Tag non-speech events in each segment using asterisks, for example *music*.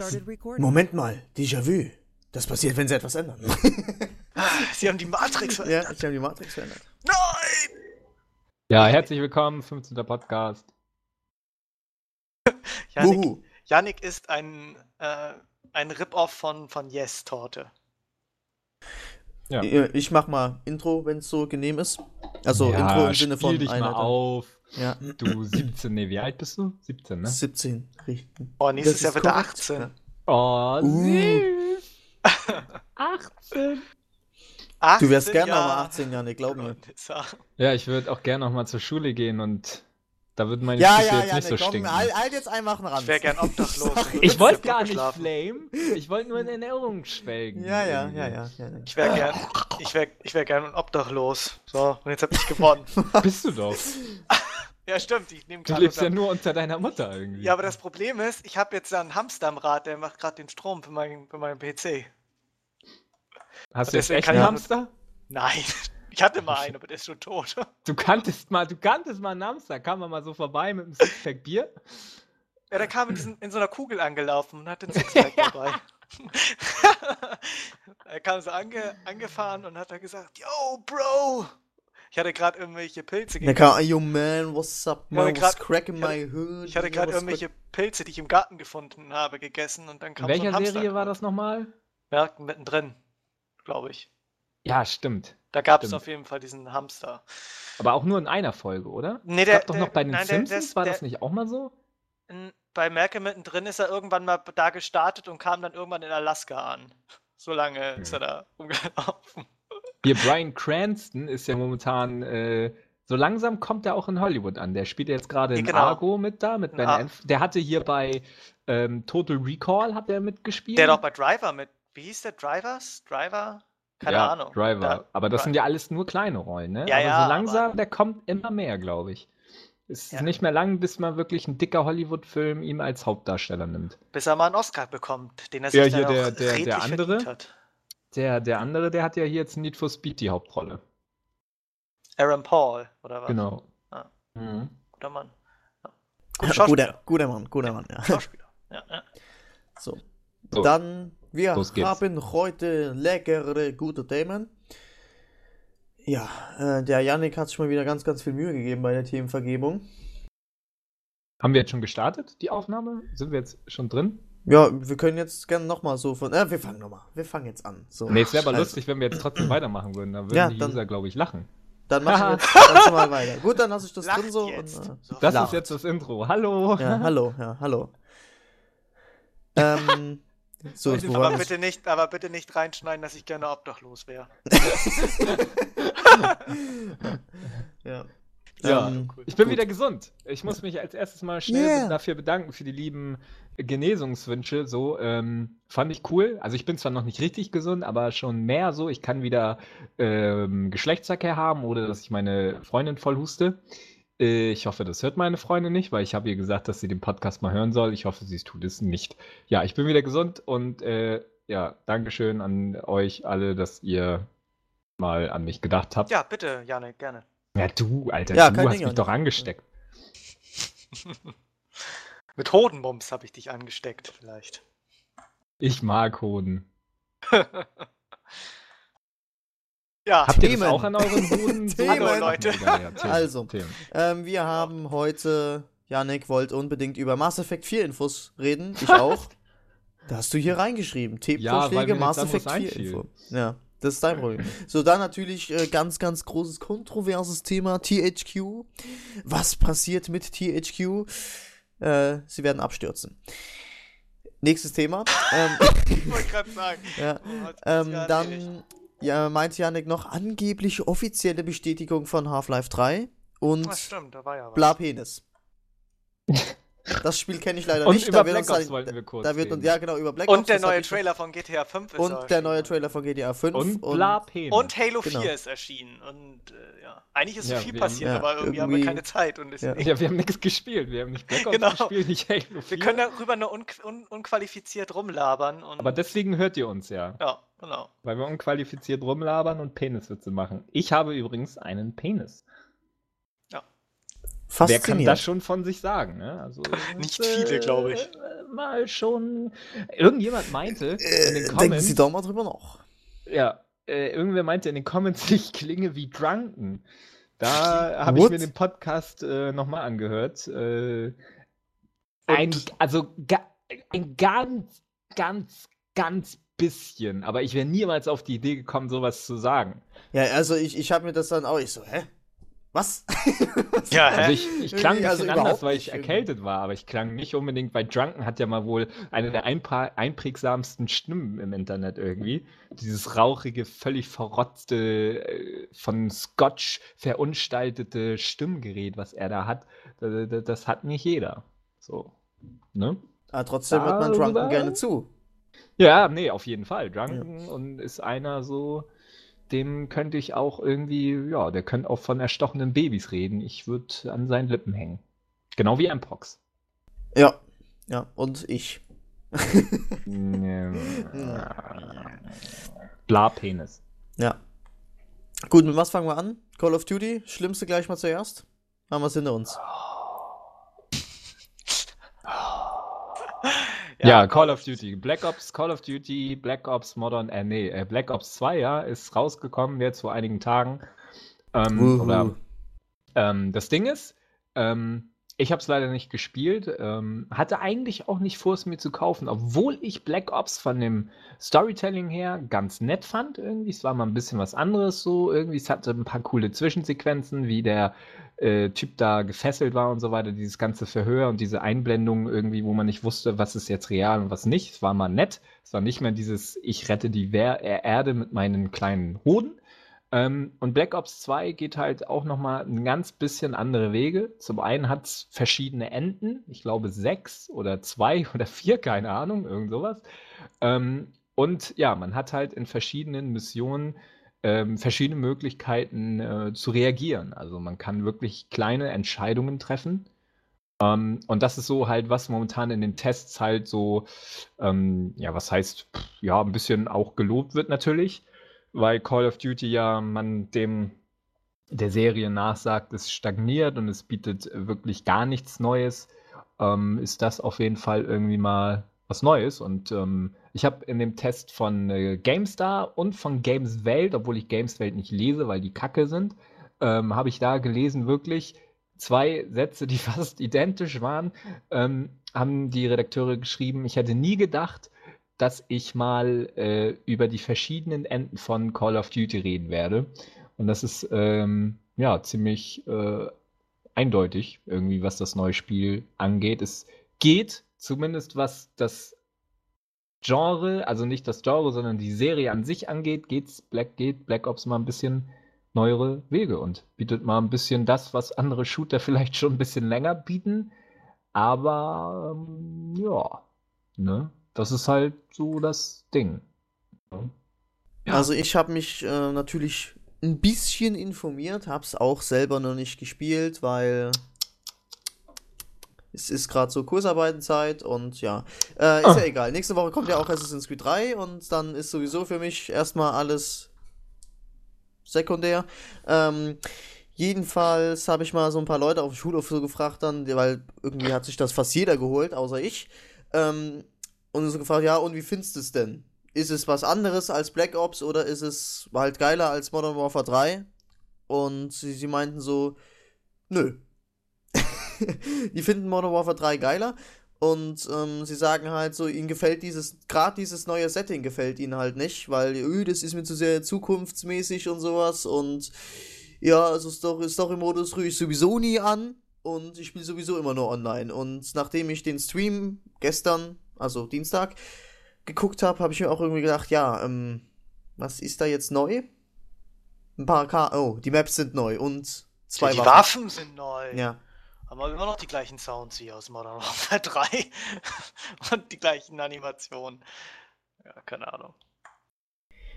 ein Cloud-Atlas. Moment mal, Déjà-vu. Das passiert, wenn sie etwas ändern. *laughs* Sie haben die Matrix ja, verändert. ich habe die Matrix verändert. Nein! Ja, herzlich willkommen, 15. Podcast. *laughs* Janik. Janik ist ein, äh, ein Rip-Off von, von Yes-Torte. Ja. Ich mach mal Intro, wenn es so genehm ist. Also ja, Intro im Sinne spiel von dich mal auf. Ja, Du 17, nee, wie alt bist du? 17, ne? 17. Richtig. Oh, nächstes Das Jahr wird er korrekt. 18. Ja. Oh, Uh. süß. 18. 18 Du wärst gerne aber 18 Jahre, glaub mir. Er- Ja, ich würde auch gerne noch mal zur Schule gehen und da würden meine Ja, Füße ja, jetzt ja, nicht ne, so komm, stinken. halt, halt jetzt einfach einen Rand. Ich wäre gern obdachlos. Ich wollte gar nicht schlafen. flame. Ich wollte nur in Erinnerung schwelgen. Ja, ja, ja, ja. ja, ja. Ich wäre gern, ich wär, ich wär gern obdachlos. So, und jetzt hab ich gewonnen. Bist du doch. *laughs* ja, stimmt. Ich nehme Du lebst ja nur unter deiner Mutter irgendwie. Ja, aber das Problem ist, ich habe jetzt ja einen Hamster am Rad, der macht gerade den Strom für meinen für meinen PC. Hast du jetzt echt einen Hamster? Nein, *laughs* ich hatte mal einen, aber der ist schon tot. *laughs* Du kanntest mal, du kanntest mal einen Hamster. Kam man mal so vorbei mit einem Sixpack Bier? Ja, der kam in, diesen, in so einer Kugel angelaufen und hatte einen *laughs* Sixpack dabei. er kam so ange, angefahren und hat dann gesagt, Yo, Bro! Ich hatte gerade irgendwelche Pilze Der gegessen. kam, yo man, what's up, man, what's grad- ich hatte- my hood? Ich hatte gerade irgendwelche Pilze, die ich im Garten gefunden habe, gegessen und dann kam In so ein welcher Hamster Serie war das nochmal? Märkten mittendrin, glaube ich. Ja, stimmt. Da gab es auf jeden Fall diesen Hamster. Aber auch nur in einer Folge, oder? Nee, Gab doch noch bei den nein, der- Simpsons, das- war der- das nicht auch mal so? in- Bei Malcolm mittendrin ist er irgendwann mal da gestartet und kam dann irgendwann in Alaska an. So lange ist er da rumgelaufen. Hier, Brian Cranston ist ja momentan, äh, so langsam kommt er auch in Hollywood an. Der spielt jetzt gerade Ja, in genau. Argo mit da, mit Ben Anf Der hatte hier bei ähm, Total Recall, hat er mitgespielt. Der hat auch bei Driver mit. Wie hieß der? Drivers? Driver? Keine ja, Ahnung. Driver. Da- Aber das Dri- sind ja alles nur kleine Rollen, ne? Ja, aber ja, so langsam, aber- der kommt immer mehr, glaube ich. Es ist Ja. nicht mehr lang, bis man wirklich ein dicker Hollywood-Film ihm als Hauptdarsteller nimmt. Bis er mal einen Oscar bekommt, den er sich Ja, hier auch der- der- der andere. hat. Der, der andere, der hat ja hier jetzt in Need for Speed die Hauptrolle. Aaron Paul, oder was? Genau. Ah. Mhm. Guter Mann. Ja. Guter Schauspieler. guter, guter Mann, guter Mann, ja. Schauspieler. Ja, ja. So. So. Dann, wir haben heute leckere, gute Themen. Ja, äh, der Yannick hat sich mal wieder ganz, ganz viel Mühe gegeben bei der Themenvergebung. Haben wir jetzt schon gestartet, die Aufnahme? Sind wir jetzt schon drin? Ja, wir können jetzt gerne nochmal so von. Äh, wir fangen nochmal. Wir fangen jetzt an. So. Nee, es wäre aber Also, lustig, wenn wir jetzt trotzdem weitermachen würden. Dann würden Ja, die dann- User, glaube ich, lachen. Dann machen wir *laughs* jetzt ganz normal weiter. Gut, dann lasse ich das Lacht drin so. jetzt. Und, äh, So, Das Lacht. ist jetzt das Intro. Hallo. ja, hallo, ja, hallo. Ähm, *laughs* so, wo aber bitte nicht, aber bitte nicht reinschneiden, dass ich gerne obdachlos wäre. *laughs* Ja. Ja, Ähm, ich bin gut. wieder gesund. Ich muss mich als erstes mal schnell Yeah. dafür bedanken für die lieben Genesungswünsche. So ähm, fand ich cool. Also ich bin zwar noch nicht richtig gesund, aber schon mehr so. Ich kann wieder ähm, Geschlechtsverkehr haben, ohne dass ich meine Freundin voll huste. Äh, ich hoffe, das hört meine Freundin nicht, weil ich habe ihr gesagt, dass sie den Podcast mal hören soll. Ich hoffe, sie tut es nicht. Ja, ich bin wieder gesund und äh, ja, Dankeschön an euch alle, dass ihr mal an mich gedacht habt. Ja, bitte, Janik, gerne. Ja, du, Alter, Ja, du hast Ding, mich doch angesteckt. *laughs* Mit Hodenbums habe ich dich angesteckt, vielleicht. Ich mag Hoden. *laughs* Ja, Habt ihr Themen. das auch an euren Hoden? *laughs* Themen. Hallo, Leute. Ja, ja, Themen, Also. Themen. Ähm, wir haben heute, Yannick wollte unbedingt über Mass Effect 4 Infos reden. Ich auch. da hast du hier reingeschrieben. Ja, Themenvorschläge, mir Mass Effect 4 anderes einfiel. Info. Ja, das ist dein Problem. *laughs* So, dann natürlich äh, ganz, ganz großes kontroverses Thema, THQ. Was passiert mit THQ? Äh, sie werden abstürzen. Nächstes Thema. *laughs* ähm, ich wollte gerade sagen. *laughs* ja. Oh, Ähm, dann ja, meint Janik noch angebliche offizielle Bestätigung von Half-Life 3 und Das stimmt, ja. Bla Penis. Das Spiel kenne ich leider Und nicht. über da wird Black uns Ops dann- wollten wir kurz da wird uns, ja genau über Black Ops. Und der das hab neue Trailer von GTA 5 ist und der neue Trailer von GTA 5 Und Penis. Und Halo Genau. 4 ist erschienen. Und äh, ja, eigentlich ist so Ja, viel passiert, haben- aber ja, irgendwie, haben wir irgendwie- keine Zeit. Und Ja. Ja, wir haben nichts gespielt. Wir haben nicht Black Ops Genau. gespielt, nicht Halo 4. wir können darüber nur un un unqualifiziert rumlabern. Und, Aber deswegen hört ihr uns ja. Ja, genau. Weil wir unqualifiziert rumlabern und Peniswitze machen. Ich habe übrigens einen Penis. Wer kann das schon von sich sagen? Ne? Also, *laughs* Nicht das, viele, glaube ich. äh, mal schon. Irgendjemand meinte in den Äh, Comments. denken Sie doch mal drüber nach. Ja, äh, irgendwer meinte in den Comments, *laughs* ich klinge wie Drunken. Da habe ich mir den Podcast äh, nochmal angehört. Äh, ein, also ga, ein ganz, ganz, ganz bisschen. Aber ich wäre niemals auf die Idee gekommen, sowas zu sagen. Ja, also ich, ich habe mir das dann auch, ich so, hä? Was? *laughs* Ja? Also ich, ich klang ein also bisschen anders, weil ich irgendwie. erkältet war, aber ich klang nicht unbedingt, weil Drunken hat ja mal wohl eine der einprägsamsten Stimmen im Internet irgendwie. Dieses rauchige, völlig verrotzte, äh, von Scotch verunstaltete Stimmgerät, was er da hat, das, hat nicht jeder. So. Ne? Aber trotzdem hört man Drunken gerne zu. Ja, nee, auf jeden Fall. Drunken und ist einer so, dem könnte ich auch irgendwie, ja, der könnte auch von erstochenen Babys reden. Ich würde an seinen Lippen hängen. Genau wie Mpox. Ja. Ja, und ich. *laughs* Bla-Penis. Ja. Gut, mit was fangen wir an? Call of Duty? Schlimmste gleich mal zuerst? Haben wir es hinter uns. Ja, Call of Duty. Black Ops, Call of Duty, Black Ops Modern, äh, nee, äh, Black Ops 2, ja, ist rausgekommen jetzt vor einigen Tagen. Ähm, oder, ähm, das Ding ist, ähm, ich habe es leider nicht gespielt, ähm, hatte eigentlich auch nicht vor, es mir zu kaufen, obwohl ich Black Ops von dem Storytelling her ganz nett fand irgendwie. Es war mal ein bisschen was anderes so irgendwie. Es hatte ein paar coole Zwischensequenzen, wie der äh, Typ da gefesselt war und so weiter, dieses ganze Verhör und diese Einblendung irgendwie, wo man nicht wusste, was ist jetzt real und was nicht. Es war mal nett. Es war nicht mehr dieses, ich rette die Wer äh, Erde mit meinen kleinen Hoden. Ähm, und Black Ops 2 geht halt auch nochmal ein ganz bisschen andere Wege. Zum einen hat es verschiedene Enden, ich glaube sechs oder zwei *laughs* oder vier, keine Ahnung, irgend sowas. Ähm, und ja, man hat halt in verschiedenen Missionen ähm, verschiedene Möglichkeiten äh, zu reagieren. Also man kann wirklich kleine Entscheidungen treffen. Ähm, und das ist so halt, was momentan in den Tests halt so, ähm, ja, was heißt, pff, ja, ein bisschen auch gelobt wird natürlich, weil Call of Duty ja man dem der Serie nachsagt, es stagniert und es bietet wirklich gar nichts Neues, ähm, ist das auf jeden Fall irgendwie mal was Neues. Und ähm, ich habe in dem Test von äh, GameStar und von Games Welt, obwohl ich Games Welt nicht lese, weil die Kacke sind, ähm, habe ich da gelesen, wirklich zwei Sätze, die *laughs* fast identisch waren, ähm, haben die Redakteure geschrieben, ich hätte nie gedacht, dass ich mal äh, über die verschiedenen Enden von Call of Duty reden werde. Und das ist ähm, ja ziemlich äh, eindeutig, irgendwie, was das neue Spiel angeht. Es geht, zumindest was das Genre, also nicht das Genre, sondern die Serie an sich angeht, geht's Black, geht Black Ops mal ein bisschen neuere Wege und bietet mal ein bisschen das, was andere Shooter *laughs* vielleicht schon ein bisschen länger bieten. Aber ähm, ja, ne? Das ist halt so das Ding. Ja. Also ich habe mich äh, natürlich ein bisschen informiert, hab's auch selber noch nicht gespielt, weil es ist gerade so Kursarbeitenzeit und ja, äh, ist Ah. ja egal. Nächste Woche kommt ja auch Assassin's Creed 3 und dann ist sowieso für mich erstmal alles sekundär. Ähm, jedenfalls habe ich mal so ein paar Leute auf dem Schulhof so gefragt dann, weil irgendwie hat sich das fast jeder geholt, außer ich. Ähm, und so gefragt, ja, und wie findest du es denn? Ist es was anderes als Black Ops oder ist es halt geiler als Modern Warfare 3? Und sie, sie meinten so, nö. *laughs* die finden Modern Warfare 3 geiler und ähm, sie sagen halt so, ihnen gefällt dieses, gerade dieses neue Setting gefällt ihnen halt nicht, weil, öh, das ist mir zu sehr zukunftsmäßig und sowas und ja, also Story, Story-Modus rühre ich sowieso nie an und ich spiele sowieso immer nur online. Und nachdem ich den Stream gestern, also Dienstag, geguckt habe, habe ich mir auch irgendwie gedacht, ja, ähm, was ist da jetzt neu? Ein paar K oh, die Maps sind neu und zwei die Waffen. Waffen sind neu. Ja. Aber immer noch die gleichen Sounds wie aus Modern Warfare *laughs* 3 und die gleichen Animationen. Ja, keine Ahnung.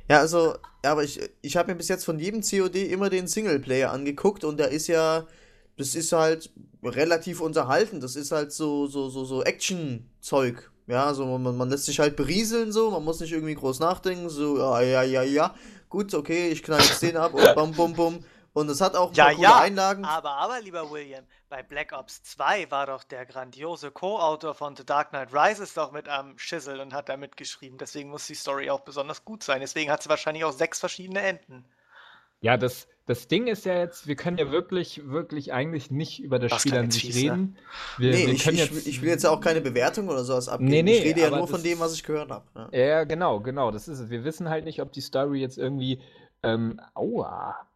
Ja, also, aber ich, ich habe mir bis jetzt von jedem COD immer den Singleplayer angeguckt und der ist ja, das ist halt relativ unterhalten. Das ist halt so, so, so, so Action-Zeug. Ja, also man, man lässt sich halt berieseln so, man muss nicht irgendwie groß nachdenken, so, ja, ja, ja, ja. Gut, okay, ich knall jetzt den ab und bum, bum, bum. Und es hat auch ein Ja, paar coole ja, Einlagen. Aber, aber, lieber William, bei Black Ops 2 war doch der grandiose Co-Autor von The Dark Knight Rises doch mit am Schissel und hat da mitgeschrieben. Deswegen muss die Story auch besonders gut sein. Deswegen hat sie wahrscheinlich auch sechs verschiedene Enden. Ja, das, das Ding ist ja jetzt, wir können ja wirklich, wirklich eigentlich nicht über das Das Spiel an sich ne? reden. Wir, nee, wir ich, ich, jetzt, ich will jetzt ja auch keine Bewertung oder sowas abgeben. Nee, nee, ich rede ja nur von dem, was ich gehört habe. Ja. Ja, genau, genau, das ist es. Wir wissen halt nicht, ob die Story jetzt irgendwie, ähm, aua.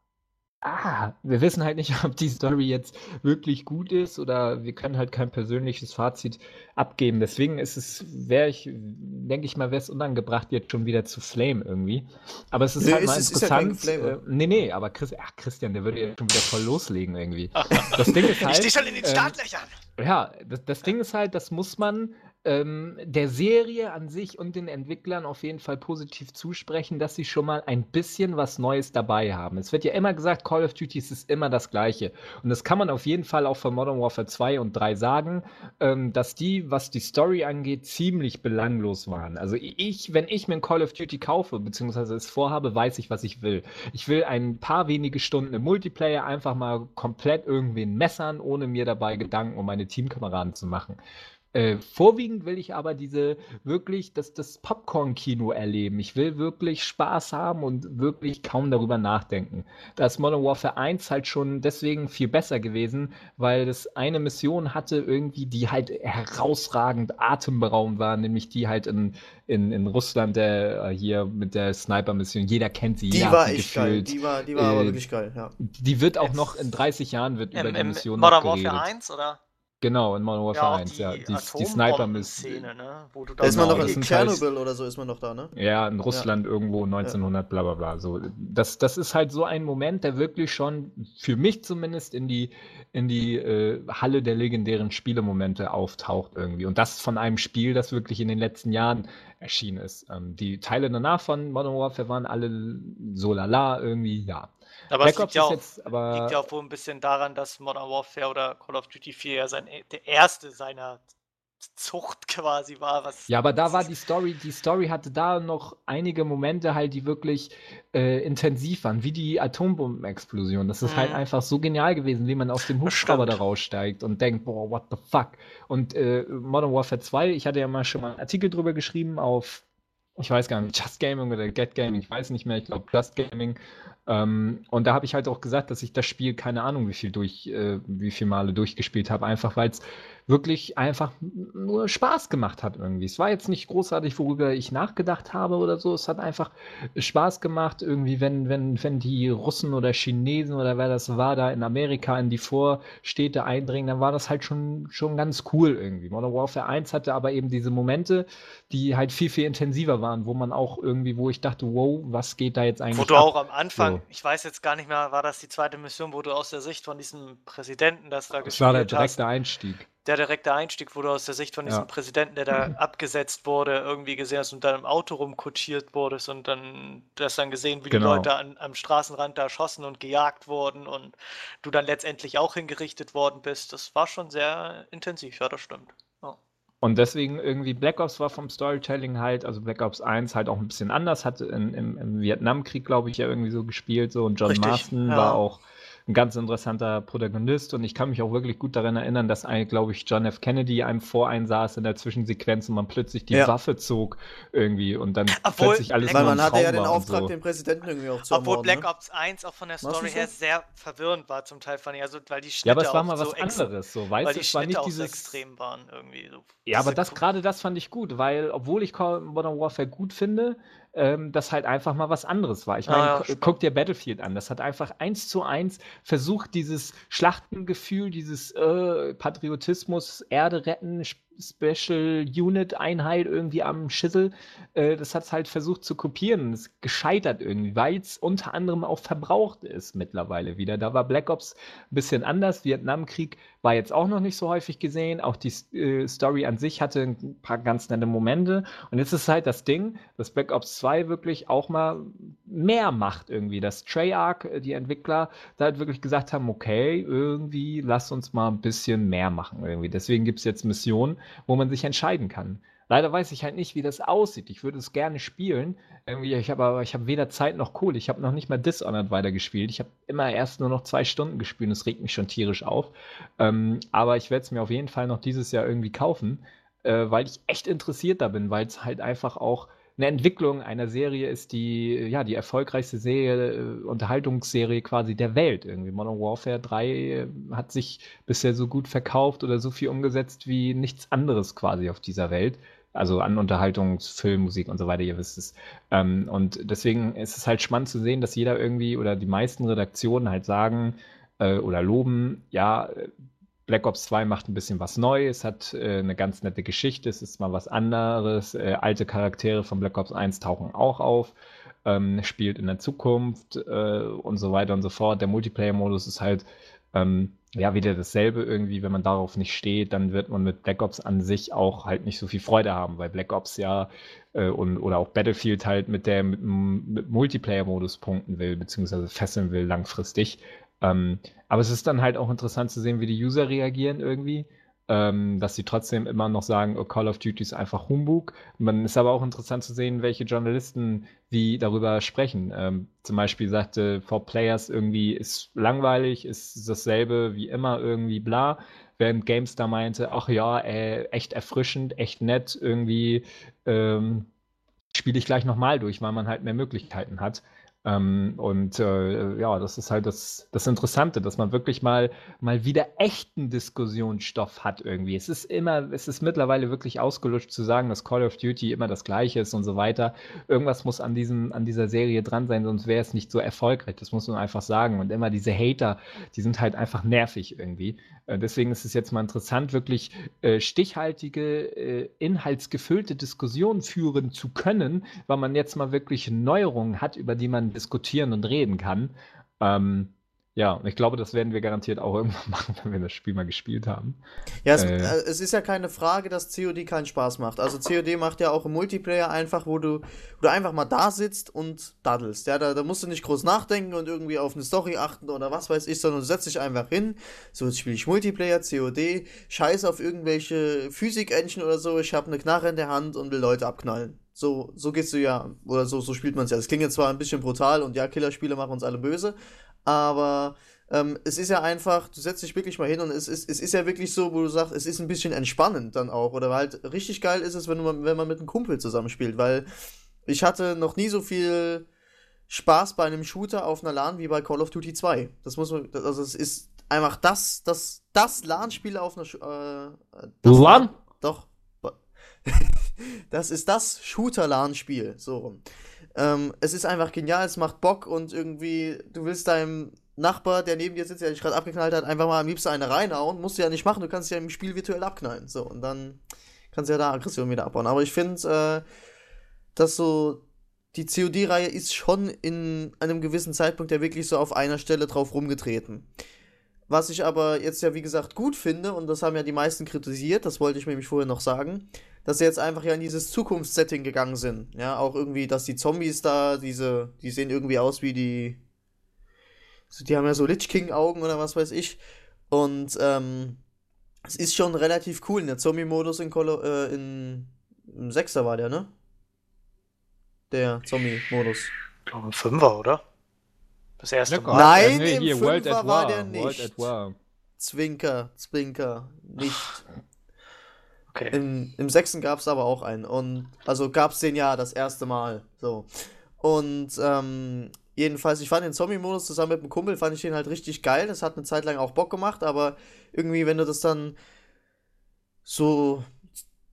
Ah, wir wissen halt nicht, *laughs* ob die Story jetzt wirklich gut ist oder wir können halt kein persönliches Fazit abgeben. Deswegen ist es, wäre ich, denke ich mal, wäre es unangebracht, jetzt schon wieder zu flame irgendwie. Aber es ist Nee, halt ist- mal ist- ist interessant. Geflame. äh, nee, nee, aber Chris, ach, Christian, der würde ja schon wieder voll loslegen irgendwie. *laughs* Das Ding ist halt. ich stehe schon in den ähm, Startlöchern. ja, das, das Ding ist halt, das muss man ähm, der Serie an sich und den Entwicklern auf jeden Fall positiv zusprechen, dass sie schon mal ein bisschen was Neues dabei haben. Es wird ja immer gesagt, Call of Duty ist immer das Gleiche. Und das kann man auf jeden Fall auch von Modern Warfare 2 und 3 sagen, ähm, dass die, was die Story angeht, ziemlich belanglos waren. Also ich, wenn ich mir ein Call of Duty kaufe, beziehungsweise es vorhabe, weiß ich, was ich will. Ich will ein paar wenige Stunden im Multiplayer einfach mal komplett irgendwen messern, ohne mir dabei Gedanken um meine Teamkameraden zu machen. Äh, vorwiegend will ich aber diese wirklich das, das Popcorn-Kino erleben. Ich will wirklich Spaß haben und wirklich kaum darüber nachdenken. Da ist Modern Warfare 1 halt schon deswegen viel besser gewesen, weil das eine Mission hatte irgendwie, die halt herausragend atemberaubend war, nämlich die halt in, in, in Russland, der äh, hier mit der Sniper-Mission. Jeder kennt sie, Die war sie echt geil. Die war, die war aber Äh, wirklich geil, ja. Die wird auch Jetzt- noch in 30 Jahren wird über die Mission Modern noch geredet. Warfare 1 oder? Genau, in Modern Ja, Warfare auch 1, die, ja. Die, die Sniper-Mission. Atombomben-Szene, ne? Wo du Da ist man noch in sind halt- Tschernobyl oder so ist man noch da, ne? Ja, in Russland irgendwo 1900, bla bla bla. So, das, das ist halt so ein Moment, der wirklich schon für mich zumindest in die, in die äh, Halle der legendären Spielemomente auftaucht irgendwie. Und das von einem Spiel, das wirklich in den letzten Jahren erschienen ist. Ähm, die Teile danach von Modern Warfare waren alle so lala irgendwie, ja. Aber Black es liegt Ops ja, auch, jetzt aber. liegt ja auch wohl ein bisschen daran, dass Modern Warfare oder Call of Duty 4 ja sein, der erste seiner Zucht quasi war. Was Ja, aber da war die Story, die Story hatte da noch einige Momente halt, die wirklich äh, intensiv waren, wie die Atombombenexplosion. Das ist halt Mhm. einfach so genial gewesen, wie man aus dem Hubschrauber da raussteigt und denkt, boah, what the fuck. Und äh, Modern Warfare 2, ich hatte ja mal schon mal einen Artikel drüber geschrieben auf, ich weiß gar nicht, Just Gaming oder Get Gaming, ich weiß nicht mehr, ich glaube Just Gaming. Ähm, und da habe ich halt auch gesagt, dass ich das Spiel keine Ahnung, wie viel durch, äh, wie viel Male durchgespielt habe, einfach weil es wirklich einfach nur Spaß gemacht hat irgendwie. Es war jetzt nicht großartig, worüber ich nachgedacht habe oder so. Es hat einfach Spaß gemacht, irgendwie, wenn, wenn, wenn die Russen oder Chinesen oder wer das war, da in Amerika in die Vorstädte eindringen, dann war das halt schon, schon ganz cool irgendwie. Modern Warfare 1 hatte aber eben diese Momente, die halt viel, viel intensiver waren, wo man auch irgendwie, wo ich dachte, wow, was geht da jetzt eigentlich Wo du ab? auch am Anfang, Ich weiß jetzt gar nicht mehr, war das die zweite Mission, wo du aus der Sicht von diesem Präsidenten das da Das war der gespielt hast? direkte Einstieg. Der direkte Einstieg, wo du aus der Sicht von diesem Ja. Präsidenten, der da abgesetzt wurde, irgendwie gesehen hast und dann im Auto rumkutschiert wurdest und dann das dann gesehen, wie Genau. die Leute an, am Straßenrand da erschossen und gejagt wurden und du dann letztendlich auch hingerichtet worden bist. Das war schon sehr intensiv, ja, das stimmt. Und deswegen irgendwie Black Ops war vom Storytelling halt, also Black Ops 1 halt auch ein bisschen anders, hatte in, im, im Vietnamkrieg, glaube ich, ja irgendwie so gespielt so und John Richtig, Marston ja. war auch ein ganz interessanter Protagonist und ich kann mich auch wirklich gut daran erinnern, dass ein, glaube ich, John F. Kennedy einem voreinsaß in der Zwischensequenz und man plötzlich die Ja. Waffe zog irgendwie und dann Obwohl, plötzlich alles Weil nur man hatte ja Traum den war und Auftrag, so. den Präsidenten irgendwie auch zu Obwohl ermorden. Black ne? Ops 1 auch von der Story her sehr verwirrend war zum Teil, fand ich. Also, weil die Schnitte Ja, aber es war mal was so anderes, so, Weil weißt du, es war nicht auch so dieses extrem waren irgendwie. So. Ja, aber das gerade das fand ich gut, weil obwohl ich Call Modern Warfare gut finde, ähm, das halt einfach mal was anderes war. Ich Ah, meine, ja, gu- stimmt. guck dir Battlefield an. Das hat einfach eins zu eins versucht, dieses Schlachtengefühl, dieses äh, Patriotismus, Erde retten, Sp- Special Unit Einheit irgendwie am Schissel, äh, das hat es halt versucht zu kopieren. Es gescheitert irgendwie, weil es unter anderem auch verbraucht ist mittlerweile wieder. Da war Black Ops ein bisschen anders. Vietnamkrieg war jetzt auch noch nicht so häufig gesehen. Auch die äh, Story an sich hatte ein paar ganz nette Momente. Und jetzt ist halt das Ding, dass Black Ops 2 wirklich auch mal mehr macht irgendwie. Dass Treyarch, äh, die Entwickler, da halt wirklich gesagt haben, okay, irgendwie lass uns mal ein bisschen mehr machen irgendwie. Deswegen gibt es jetzt Missionen, wo man sich entscheiden kann. Leider weiß ich halt nicht, wie das aussieht. Ich würde es gerne spielen. Irgendwie, ich habe aber ich habe weder Zeit noch Kohle. Ich habe noch nicht mal Dishonored weitergespielt. Ich habe immer erst nur noch zwei Stunden gespielt. Das regt mich schon tierisch auf. Ähm, aber ich werde es mir auf jeden Fall noch dieses Jahr irgendwie kaufen, äh, weil ich echt interessiert da bin, weil es halt einfach auch eine Entwicklung einer Serie ist, die ja die erfolgreichste Serie, äh, Unterhaltungsserie quasi der Welt. Irgendwie Modern Warfare 3 äh, hat sich bisher so gut verkauft oder so viel umgesetzt wie nichts anderes quasi auf dieser Welt. Also an Unterhaltungsfilm, Musik und so weiter, ihr wisst es. Ähm, und deswegen ist es halt spannend zu sehen, dass jeder irgendwie oder die meisten Redaktionen halt sagen äh, oder loben, ja, Black Ops 2 macht ein bisschen was Neues, hat äh, eine ganz nette Geschichte, es ist mal was anderes. Äh, alte Charaktere von Black Ops 1 tauchen auch auf, ähm, spielt in der Zukunft äh, und so weiter und so fort. Der Multiplayer-Modus ist halt ähm, ja wieder dasselbe irgendwie. Wenn man darauf nicht steht, dann wird man mit Black Ops an sich auch halt nicht so viel Freude haben, weil Black Ops ja äh, und, oder auch Battlefield halt mit mit Multiplayer-Modus punkten will, beziehungsweise fesseln will langfristig. Ähm, aber es ist dann halt auch interessant zu sehen, wie die User reagieren irgendwie. Ähm, dass sie trotzdem immer noch sagen, oh, Call of Duty ist einfach Humbug. Man ist aber auch interessant zu sehen, welche Journalisten wie darüber sprechen. Ähm, zum Beispiel sagte For Players irgendwie ist langweilig, ist dasselbe wie immer irgendwie bla. Während GameStar meinte, ach ja, äh, echt erfrischend, echt nett, irgendwie ähm, spiele ich gleich nochmal durch, weil man halt mehr Möglichkeiten hat. Ähm, und äh, ja, das ist halt das, das Interessante, dass man wirklich mal, mal wieder echten Diskussionsstoff hat irgendwie. Es ist immer, es ist mittlerweile wirklich ausgelutscht zu sagen, dass Call of Duty immer das Gleiche ist und so weiter. Irgendwas muss an, diesem, an dieser Serie dran sein, sonst wäre es nicht so erfolgreich. Das muss man einfach sagen. Und immer diese Hater, die sind halt einfach nervig irgendwie. Äh, deswegen ist es jetzt mal interessant, wirklich äh, stichhaltige, äh, inhaltsgefüllte Diskussionen führen zu können, weil man jetzt mal wirklich Neuerungen hat, über die man diskutieren und reden kann. Ähm, ja, und ich glaube, das werden wir garantiert auch irgendwann *laughs* machen, wenn wir das Spiel mal gespielt haben. Ja, es, äh, äh es, ist ja keine Frage, dass COD keinen Spaß macht. Also COD macht ja auch im Multiplayer einfach, wo du, wo du einfach mal da sitzt und daddelst. Ja, da, da musst du nicht groß nachdenken und irgendwie auf eine Story achten oder was weiß ich, sondern du setzt dich einfach hin. So, jetzt spiele ich Multiplayer, COD, scheiß auf irgendwelche Physik-Engine oder so, ich habe eine Knarre in der Hand und will Leute abknallen. So, so gehst du ja, oder so, so spielt man es ja. Das klingt jetzt zwar ein bisschen brutal und ja, Killerspiele machen uns alle böse, aber ähm, es ist ja einfach, du setzt dich wirklich mal hin und es ist, es ist ja wirklich so, wo du sagst, es ist ein bisschen entspannend dann auch. Oder halt richtig geil ist es, wenn, du, wenn man mit einem Kumpel zusammenspielt, weil ich hatte noch nie so viel Spaß bei einem Shooter auf einer LAN wie bei Call of Duty 2. Das muss man, also es ist einfach das, das, das LAN-Spiel auf einer äh, LAN? Doch. *laughs* das ist das Shooter-LAN-Spiel. So rum. Ähm, es ist einfach genial, es macht Bock und irgendwie, du willst deinem Nachbar, der neben dir sitzt, der dich gerade abgeknallt hat, einfach mal am liebsten eine reinhauen. Musst du ja nicht machen, du kannst ja im Spiel virtuell abknallen. So, und dann kannst du ja da Aggression wieder abbauen. Aber ich finde, äh, dass so die COD-Reihe ist schon in einem gewissen Zeitpunkt ja wirklich so auf einer Stelle drauf rumgetreten. Was ich aber jetzt ja, wie gesagt, gut finde, und das haben ja die meisten kritisiert, das wollte ich nämlich vorher noch sagen, dass sie jetzt einfach ja in dieses Zukunftssetting gegangen sind. Ja, auch irgendwie, dass die Zombies da, diese, die sehen irgendwie aus wie die. Die haben ja so Lich King-Augen oder was weiß ich. Und ähm, es ist schon relativ cool. Der Zombie-Modus in, Colo äh, in im Sechser war der, ne? Der Zombie-Modus. Ich glaube im Fünfer, oder? Das erste Mal. Nein, nee, im Fünfer war der nicht. Zwinker, Zwinker, nicht. *laughs* Okay. Im, im sechsten gab es aber auch einen. Und also gab es den ja das erste Mal. So. Und ähm, jedenfalls, ich fand den Zombie-Modus zusammen mit dem Kumpel, fand ich den halt richtig geil. Das hat eine Zeit lang auch Bock gemacht, aber irgendwie, wenn du das dann so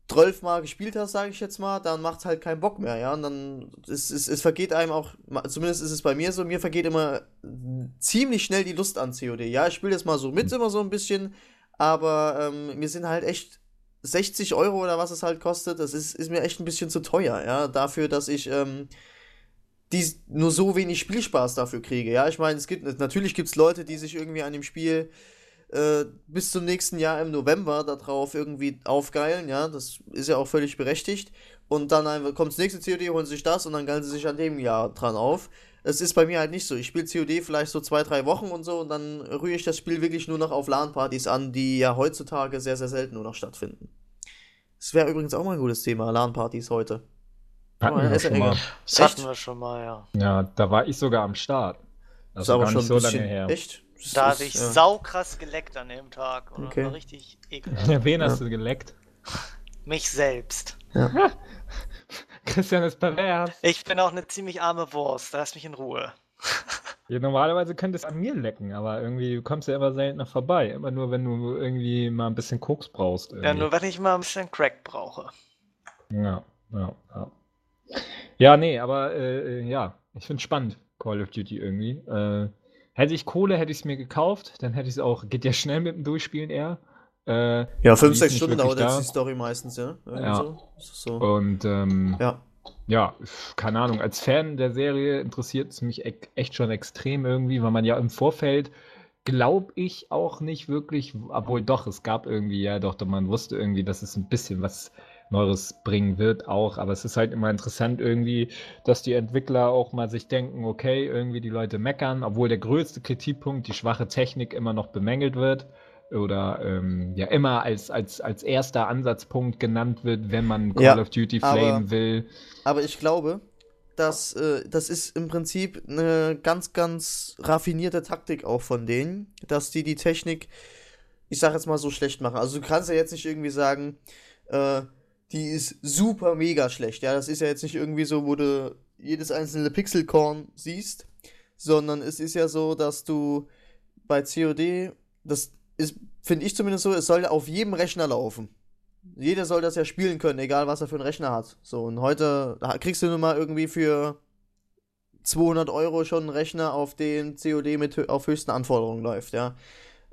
zwölf Mal gespielt hast, sage ich jetzt mal, dann macht es halt keinen Bock mehr, ja. Und dann es, es, es vergeht einem auch, zumindest ist es bei mir so, mir vergeht immer ziemlich schnell die Lust an COD. Ja, ich spiele das mal so mit, immer so ein bisschen, aber ähm, mir sind halt echt 60 Euro oder was es halt kostet, das ist, ist mir echt ein bisschen zu teuer, ja, dafür, dass ich ähm, die, nur so wenig Spielspaß dafür kriege. Ja, ich meine, es gibt natürlich gibt es Leute, die sich irgendwie an dem Spiel äh, bis zum nächsten Jahr im November darauf irgendwie aufgeilen, ja, das ist ja auch völlig berechtigt. Und dann kommt das nächste COD, holen sich das und dann geilen sie sich an dem Jahr dran auf. Es ist bei mir halt nicht so. Ich spiele COD vielleicht so zwei, drei Wochen und so und dann rühre ich das Spiel wirklich nur noch auf LAN-Partys an, die ja heutzutage sehr, sehr selten nur noch stattfinden. Das wäre übrigens auch mal ein gutes Thema, LAN-Partys heute. Hatten Oh, wir ja schon mal. Das hatten wir schon mal, ja. Ja, da war ich sogar am Start. Das ist war aber schon so bisschen. lange her. Echt? Das Da hatte ich ja. saukrass geleckt an dem Tag. Und Okay. war richtig *laughs* ekelhaft. Ja, wen hast Ja. du geleckt? Mich selbst. *laughs* Christian ist pervers. Ich bin auch eine ziemlich arme Wurst. Lass mich in Ruhe. *laughs* Ja, normalerweise könnte es an mir lecken, aber irgendwie kommst du ja immer seltener vorbei. Immer nur, wenn du irgendwie mal ein bisschen Koks brauchst. Ja, irgendwie. nur wenn ich mal ein bisschen Crack brauche. Ja, ja, ja. Ja, nee, aber äh, ja, ich finde spannend, Call of Duty irgendwie. Äh, hätte ich Kohle, hätte ich es mir gekauft, dann hätte ich es auch, geht ja schnell mit dem Durchspielen eher. Äh, Ja, die fünf, ist sechs nicht Stunden wirklich dauert jetzt da. die Story meistens, ja? Irgendwie Ja. So. Und ähm, Ja. ja, keine Ahnung, als Fan der Serie interessiert es mich echt schon extrem irgendwie, weil man ja im Vorfeld, glaube ich, auch nicht wirklich, obwohl doch, es gab irgendwie, ja doch, man wusste irgendwie, dass es ein bisschen was Neues bringen wird auch, aber es ist halt immer interessant irgendwie, dass die Entwickler auch mal sich denken, okay, irgendwie die Leute meckern, obwohl der größte Kritikpunkt, die schwache Technik immer noch bemängelt wird oder ähm, ja immer als, als, als erster Ansatzpunkt genannt wird, wenn man Call Ja, of Duty flamen will. Aber ich glaube, dass äh, das ist im Prinzip eine ganz, ganz raffinierte Taktik auch von denen, dass die die Technik, ich sag jetzt mal so schlecht machen. Also du kannst ja jetzt nicht irgendwie sagen, äh, die ist super mega schlecht. Ja, das ist ja jetzt nicht irgendwie so, wo du jedes einzelne Pixelkorn siehst, sondern es ist ja so, dass du bei COD, das ist, finde ich zumindest so, es soll auf jedem Rechner laufen. Jeder soll das ja spielen können, egal was er für einen Rechner hat. So, und heute kriegst du nun mal irgendwie für 200 Euro schon einen Rechner, auf den COD mit auf höchsten Anforderungen läuft, ja.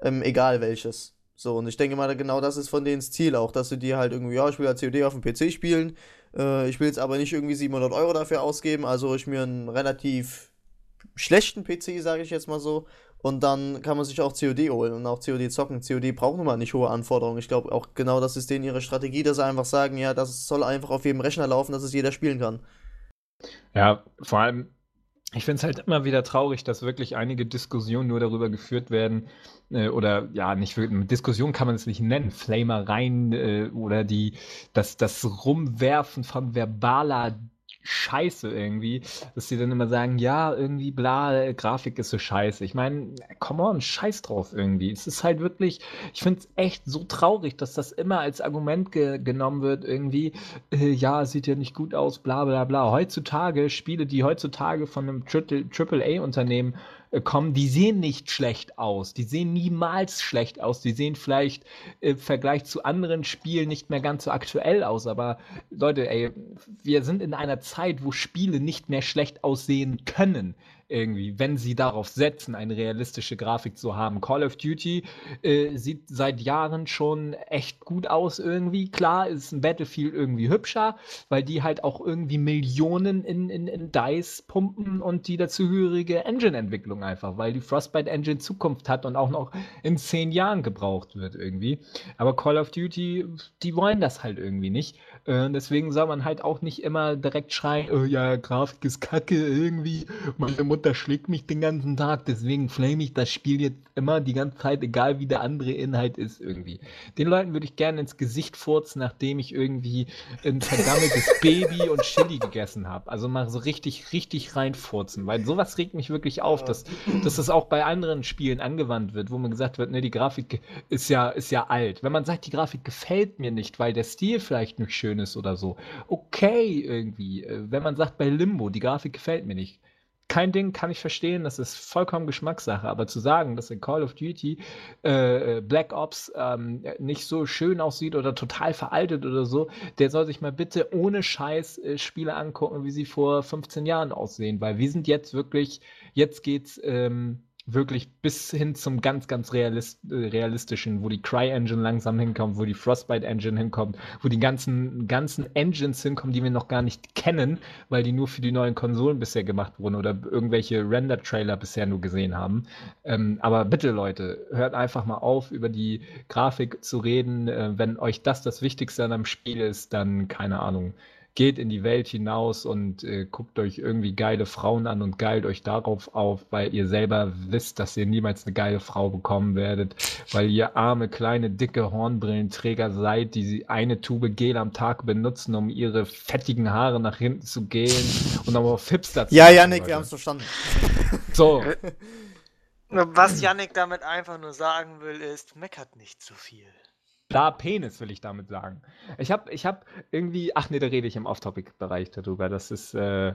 Ähm, egal welches. So, und ich denke mal, genau das ist von denen das Ziel auch, dass du dir halt irgendwie, ja, ich will ja COD auf dem PC spielen, äh, ich will jetzt aber nicht irgendwie 700 Euro dafür ausgeben, also ich mir einen relativ schlechten PC, sage ich jetzt mal so, und dann kann man sich auch COD holen und auch COD zocken. COD braucht nun mal nicht hohe Anforderungen. Ich glaube auch genau das ist denen ihre Strategie, dass sie einfach sagen, ja, das soll einfach auf jedem Rechner laufen, dass es jeder spielen kann. Ja, vor allem, ich finde es halt immer wieder traurig, dass wirklich einige Diskussionen nur darüber geführt werden, äh, oder ja, nicht Diskussion kann man es nicht nennen, Flamereien äh, oder die, das, das Rumwerfen von verbaler Scheiße irgendwie, dass die dann immer sagen, ja, irgendwie bla, Grafik ist so scheiße. Ich meine, come on, scheiß drauf irgendwie. Es ist halt wirklich, ich finde es echt so traurig, dass das immer als Argument ge genommen wird, irgendwie, äh, ja, sieht ja nicht gut aus, bla bla bla. Heutzutage, Spiele, die heutzutage von einem AAA-Unternehmen äh, kommen, die sehen nicht schlecht aus. Die sehen niemals schlecht aus. Die sehen vielleicht im Vergleich zu anderen Spielen nicht mehr ganz so aktuell aus. Aber Leute, ey, wir sind in einer Zeit, wo Spiele nicht mehr schlecht aussehen können. Irgendwie, wenn sie darauf setzen, eine realistische Grafik zu haben. Call of Duty äh, sieht seit Jahren schon echt gut aus irgendwie. Klar ist ein Battlefield irgendwie hübscher, weil die halt auch irgendwie Millionen in, in, in DICE pumpen und die dazugehörige Engine-Entwicklung einfach, weil die Frostbite Engine Zukunft hat und auch noch in zehn Jahren gebraucht wird irgendwie. Aber Call of Duty, die wollen das halt irgendwie nicht. Äh, deswegen soll man halt auch nicht immer direkt schreien, oh ja, Grafik ist kacke irgendwie, meine Mutter schlägt mich den ganzen Tag, deswegen flame ich das Spiel jetzt immer die ganze Zeit, egal wie der andere Inhalt ist irgendwie. Den Leuten würde ich gerne ins Gesicht furzen, nachdem ich irgendwie ein vergammeltes *laughs* Baby und Chili gegessen habe. Also mal so richtig, richtig reinfurzen, weil sowas regt mich wirklich auf, dass, dass das auch bei anderen Spielen angewandt wird, wo man gesagt wird, ne, die Grafik ist ja, ist ja alt. Wenn man sagt, die Grafik gefällt mir nicht, weil der Stil vielleicht nicht schön ist oder so, okay irgendwie. Äh, Wenn man sagt, bei Limbo, die Grafik gefällt mir nicht, kein Ding, kann ich verstehen, das ist vollkommen Geschmackssache, aber zu sagen, dass in Call of Duty äh, Black Ops ähm, nicht so schön aussieht oder total veraltet oder so, der soll sich mal bitte ohne Scheiß äh, Spiele angucken, wie sie vor 15 Jahren aussehen, weil wir sind jetzt wirklich, jetzt geht's ähm, wirklich bis hin zum ganz, ganz realist, äh, realistischen, wo die Cry-Engine langsam hinkommt, wo die Frostbite-Engine hinkommt, wo die ganzen, ganzen Engines hinkommen, die wir noch gar nicht kennen, weil die nur für die neuen Konsolen bisher gemacht wurden oder irgendwelche Render-Trailer bisher nur gesehen haben. Ähm, aber bitte, Leute, hört einfach mal auf, über die Grafik zu reden. Äh, wenn euch das das Wichtigste an einem Spiel ist, dann keine Ahnung geht in die Welt hinaus und äh, guckt euch irgendwie geile Frauen an und geilt euch darauf auf, weil ihr selber wisst, dass ihr niemals eine geile Frau bekommen werdet, weil ihr arme, kleine, dicke Hornbrillenträger seid, die eine Tube Gel am Tag benutzen, um ihre fettigen Haare nach hinten zu gelen und um auf Hipster zu Ja, Janik, wir haben es verstanden. *laughs* So, Was Yannick damit einfach nur sagen will, ist, meckert nicht zu viel. Da Penis, will ich damit sagen. Ich habe ich hab irgendwie, ach nee, da rede ich im Off-Topic-Bereich darüber. Das ist, äh,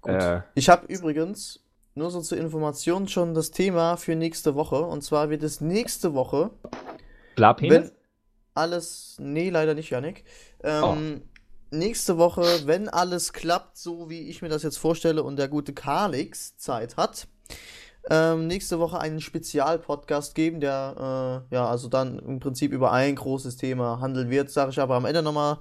Gut. äh, Ich habe übrigens nur so zur Information schon das Thema für nächste Woche. Und zwar wird es nächste Woche, bla Penis? wenn alles. Nee, leider nicht, Janik. Ähm, Nächste Woche, wenn alles klappt, so wie ich mir das jetzt vorstelle und der gute Kalix Zeit hat, ähm, nächste Woche einen Spezialpodcast geben, der äh, ja also dann im Prinzip über ein großes Thema handeln wird. Sage ich aber am Ende nochmal,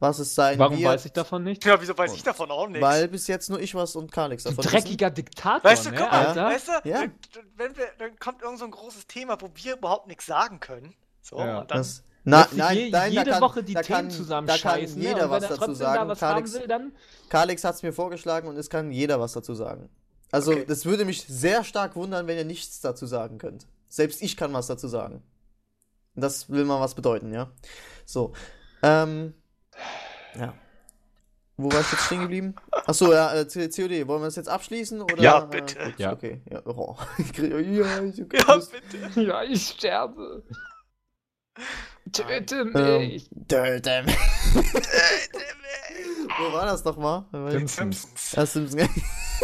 was es sein Warum wird. weiß ich davon nicht? Ja, wieso weiß ich davon auch nichts? Weil bis jetzt nur ich was und Kalix Du davon wissen. dreckiger Diktator, Weißt du, ne, guck mal, Alter? weißt du, Ja. wenn, wenn wir, dann kommt irgend so ein großes Thema, wo wir überhaupt nichts sagen können. So, Ja. und dann. Das, na, nein, je, nein, jede da kann, Woche die da Themen kann, da zusammenscheißen. kann ne? jeder Und was wenn er dazu trotzdem da sagen. was Kalix, haben will, dann Kalix hat es mir vorgeschlagen und es kann jeder was dazu sagen. Also, Okay. das würde mich sehr stark wundern, wenn ihr nichts dazu sagen könnt. Selbst ich kann was dazu sagen. Das will mal was bedeuten, ja. So. Ähm. Ja. Wo war ich jetzt stehen geblieben? Achso, ja, äh, COD. Wollen wir das jetzt abschließen? Oder, Ja, äh, bitte. gut, Ja. Okay, ja. Oh. *laughs* Ich krieg, ja, ich Ja, bitte. Ja, ich sterbe. Töte Ähm, mich. Dirtem. Wo war das nochmal? Simpsons. Simpsons. Ja, Simpsons.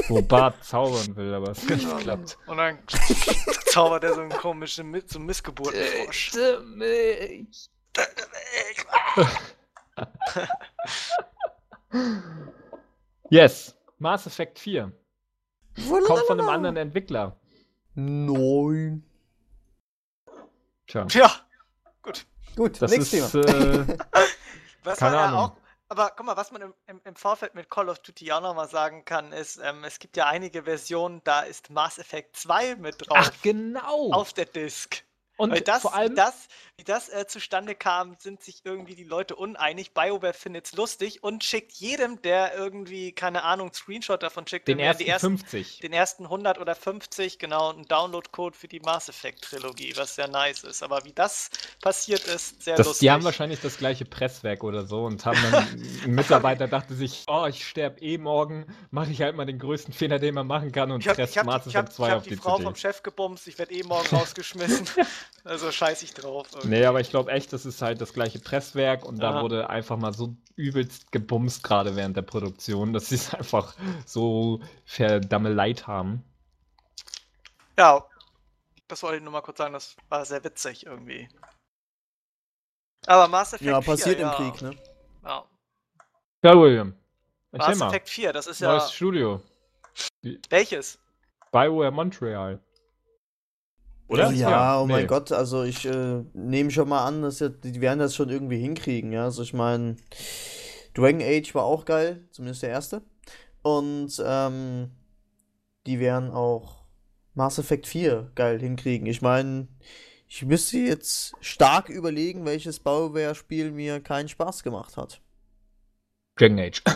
Wo Bart zaubern will, aber es nicht klappt. Und dann *laughs* zaubert er so einen komischen Mit so einen Missgeburtenfrosch. Töte mich. Yes, Mass Effect 4. Kommt von einem anderen Entwickler. Neun. Tja, Ja, gut. Gut, das nächstes ist. Thema. Äh, *laughs* Was Keine man ja Ahnung. auch. Aber guck mal, was man im, im, im Vorfeld mit Call of Duty auch nochmal sagen kann, ist, ähm, es gibt ja einige Versionen, da ist Mass Effect 2 mit drauf. ach, genau. Auf der Disk. Und Weil das, vor wie allem. das, wie das äh, zustande kam, sind sich irgendwie die Leute uneinig. BioWare findet es lustig und schickt jedem, der irgendwie, keine Ahnung, Screenshot davon schickt, den er die ersten ersten, 50. den ersten 100 oder 50, genau, einen Download-Code für die Mass Effect-Trilogie, was sehr nice ist. Aber wie das passiert ist, sehr Das, lustig. die haben wahrscheinlich das gleiche Presswerk oder so und haben dann, *laughs* ein Mitarbeiter dachte sich, oh, ich sterbe eh morgen, mache ich halt mal den größten Fehler, den man machen kann und ich habe ich Mass ich Effect ich 2 hab auf die die Frau CD. vom Chef gebumst, ich werde eh morgen *laughs* rausgeschmissen. *laughs* also scheiß ich drauf. Nee, aber ich glaube echt, das ist halt das gleiche Presswerk und da Ja. wurde einfach mal so übelst gebumst gerade während der Produktion, dass sie es *laughs* einfach so verdammelt haben. Ja, das wollte ich nur mal kurz sagen, das war sehr witzig irgendwie. Aber Mass Effect Ja, 4, passiert im ja. Krieg, ne? Ja. Ja, William. Mass mal. Effect 4, das ist ja. Neues Studio. Welches? BioWare Montreal. Oder? Ja, oh mein Nee. Gott, also ich äh, nehme schon mal an, dass ja, die werden das schon irgendwie hinkriegen, ja. Also ich meine, Dragon Age war auch geil, zumindest der erste. Und ähm, die werden auch Mass Effect 4 geil hinkriegen. Ich meine, ich müsste jetzt stark überlegen, welches BioWare-Spiel mir keinen Spaß gemacht hat. Dragon Age. *coughs*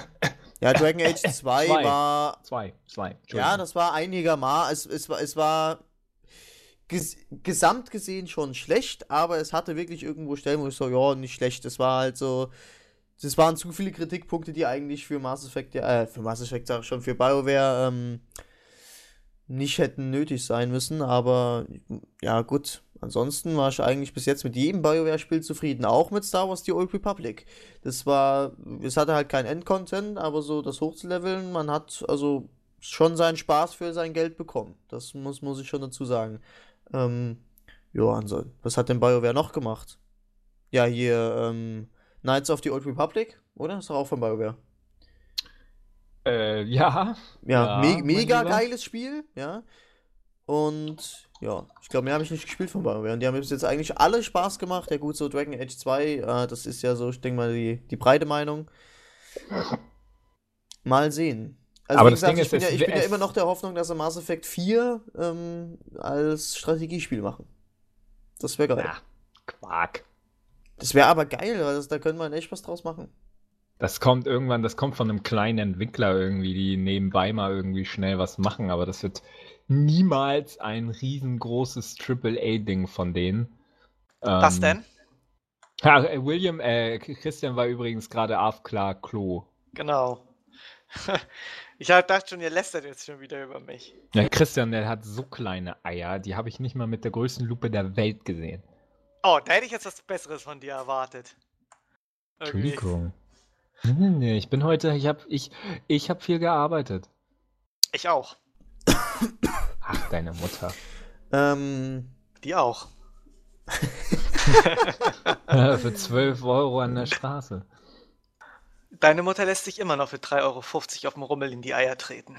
Ja, Dragon Age 2 Zwei. war Zwei. Zwei. Ja, Entschuldigung. das war einigermaßen. Es, es war, es war ges gesamt gesehen schon schlecht, aber es hatte wirklich irgendwo Stellen, wo ich so, ja, nicht schlecht. Es war halt so. Das waren zu viele Kritikpunkte, die eigentlich für Mass Effect, äh, für Mass Effect sag ich schon, für BioWare ähm, nicht hätten nötig sein müssen, aber ja, gut. Ansonsten war ich eigentlich bis jetzt mit jedem BioWare-Spiel zufrieden, auch mit Star Wars The Old Republic. Das war, es hatte halt kein Endcontent, aber so das Hochzuleveln, man hat also schon seinen Spaß für sein Geld bekommen. Das muss, muss ich schon dazu sagen. Ähm, ja, was hat denn BioWare noch gemacht? Ja, hier, ähm, Knights of the Old Republic, oder? Ist doch auch von BioWare. Äh, ja. Ja, Ja, me mega geiles Spiel, ja. Und ja, ich glaube, mehr habe ich nicht gespielt von BioWare. Und die haben bis jetzt eigentlich alle Spaß gemacht. Ja, gut, so Dragon Age 2, äh, das ist ja so, ich denke mal, die, die breite Meinung. Mal sehen. Also, Aber wie das gesagt, Ding ich ist, bin, ja, ich bin ja immer noch der Hoffnung, dass sie Mass Effect 4 ähm, als Strategiespiel machen. Das wäre geil. Ja. Quark. Das wäre aber geil, weil das, da könnte man echt was draus machen. Das kommt irgendwann, das kommt von einem kleinen Entwickler irgendwie, die nebenbei mal irgendwie schnell was machen, aber das wird niemals ein riesengroßes AAA-Ding von denen. Was Ähm, denn? Ja, äh, William, äh, Christian war übrigens gerade auf klar Klo. Genau. *laughs* Ich hab- dachte schon, ihr lästert jetzt schon wieder über mich. Ja, Christian, der hat so kleine Eier, die habe ich nicht mal mit der größten Lupe der Welt gesehen. Oh, da hätte ich jetzt was Besseres von dir erwartet. Irgendwie. Entschuldigung. Nee, nee, nee, ich bin heute, ich habe ich, ich hab viel gearbeitet. Ich auch. Ach, deine Mutter. Ähm, Die auch. *laughs* Für 12 Euro an der Straße. Deine Mutter lässt sich immer noch für 3,50 Euro auf dem Rummel in die Eier treten.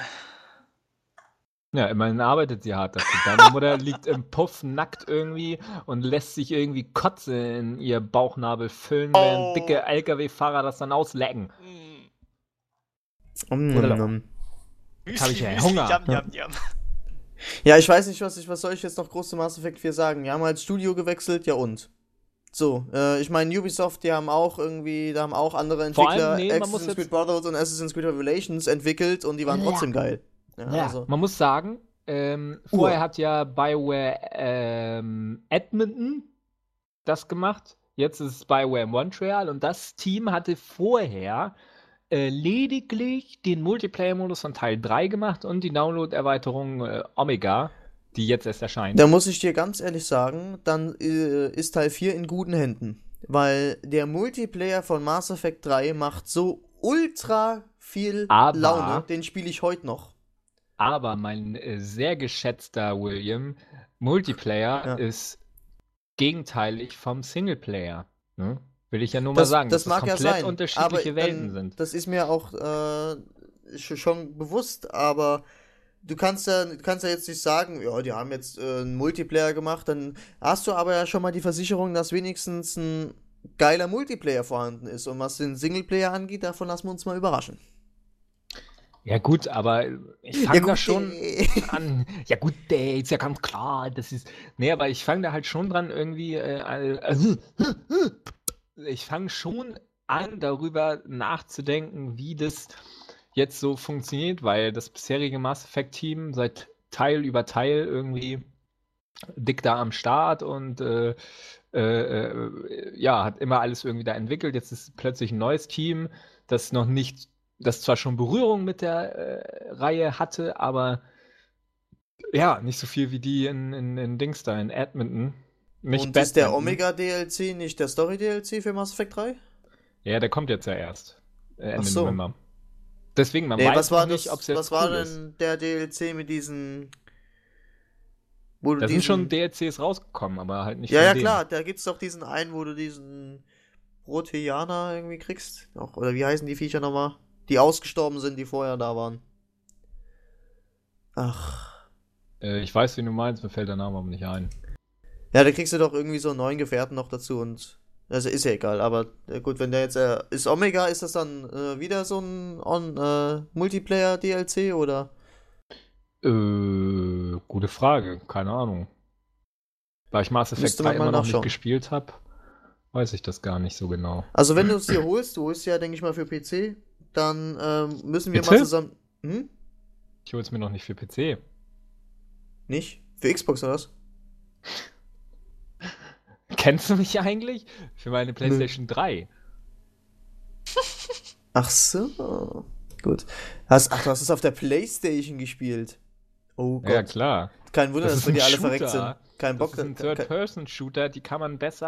Ja, immerhin arbeitet sie hart dafür. Deine Mutter *laughs* liegt im Puff nackt irgendwie und lässt sich irgendwie Kotze in ihr Bauchnabel füllen, Oh. während dicke LKW-Fahrer das dann auslecken. Mm. Oder- um, um. Jetzt hab ich ja Müsli, Hunger. Yum, yum, yum. Ja, ich weiß nicht, was ich, was soll ich jetzt noch groß zu Mass Effect 4 sagen? Wir haben halt Studio gewechselt, ja und. So, äh, ich meine, Ubisoft, die haben auch irgendwie, da haben auch andere Vor allem, Entwickler nee, Assassin's jetzt- Creed Brotherhood und Assassin's Creed Revelations entwickelt und die waren Ja. trotzdem geil. Ja, Ja, also, man muss sagen, ähm, vorher hat ja BioWare ähm, Edmonton das gemacht. Jetzt ist es BioWare Montreal und das Team hatte vorher äh, lediglich den Multiplayer-Modus von Teil 3 gemacht und die Download-Erweiterung äh, Omega, die jetzt erst erscheint. da muss ich dir ganz ehrlich sagen, dann äh, ist Teil 4 in guten Händen. Weil der Multiplayer von Mass Effect 3 macht so ultra viel Aber- Laune, den spiele ich heute noch. Aber mein äh, sehr geschätzter William, Multiplayer Ja. ist gegenteilig vom Singleplayer. Ne? Will ich ja nur Das, mal sagen, das dass mag ja komplett sein, unterschiedliche aber Welten dann, sind. Das ist mir auch äh, sch- schon bewusst, aber du kannst ja, du kannst ja jetzt nicht sagen, ja, die haben jetzt äh, einen Multiplayer gemacht, dann hast du aber ja schon mal die Versicherung, dass wenigstens ein geiler Multiplayer vorhanden ist. Und was den Singleplayer angeht, davon lassen wir uns mal überraschen. Ja gut, aber ich Ja, fange gut, da schon äh, an. Ja gut, ey, ist ja ganz klar, das ist. Nee, aber ich fange da halt schon dran irgendwie. Äh, äh, ich fange schon an, darüber nachzudenken, wie das jetzt so funktioniert, weil das bisherige Mass Effect Team seit Teil über Teil irgendwie dick da am Start und äh, äh, äh, ja, hat immer alles irgendwie da entwickelt. Jetzt ist plötzlich ein neues Team, das noch nicht, das zwar schon Berührung mit der äh, Reihe hatte, aber ja, nicht so viel wie die in, in, in Dings da, in Edmonton. Nicht Und ist der Badminton. Omega DLC nicht der Story DLC für Mass Effect 3? Ja, der kommt jetzt ja erst. Äh, Ende Ach so. November. Deswegen, man Nee, weiß was war nicht, ob es jetzt was war cool ist. denn der DLC mit diesen. Wo Da sind diesen, schon DLCs rausgekommen, aber halt nicht Ja, ja, denen. klar, da gibt's doch diesen einen, wo du diesen Proteaner irgendwie kriegst. Auch, oder wie heißen die Viecher nochmal? Die ausgestorben sind, die vorher da waren. Ach. Äh, ich weiß, wie du meinst, mir fällt der Name aber nicht ein. Ja, da kriegst du doch irgendwie so einen neuen Gefährten noch dazu und. Also ist ja egal, aber äh, gut, wenn der jetzt. Äh, ist Omega, ist das dann äh, wieder so ein on, äh, Multiplayer-DLC oder? Äh, gute Frage, keine Ahnung. Da ich Mass Effect Müsste man 3 mal immer noch nicht gespielt habe, weiß ich das gar nicht so genau. Also wenn du es dir holst, du holst ja, denke ich mal, für PC, dann ähm, müssen wir mal Bitte? zusammen. Hm? Ich hole es mir noch nicht für PC. Nicht? Für Xbox oder was? *laughs* Kennst du mich eigentlich? Für meine PlayStation 3. Ach so. Gut. Hast, ach, du hast es auf der Playstation gespielt. Oh Gott. Ja, klar. Kein Wunder, Das dass wir die alle verreckt sind. Kein Bock. Das ist ein Third-Person-Shooter, die kann man besser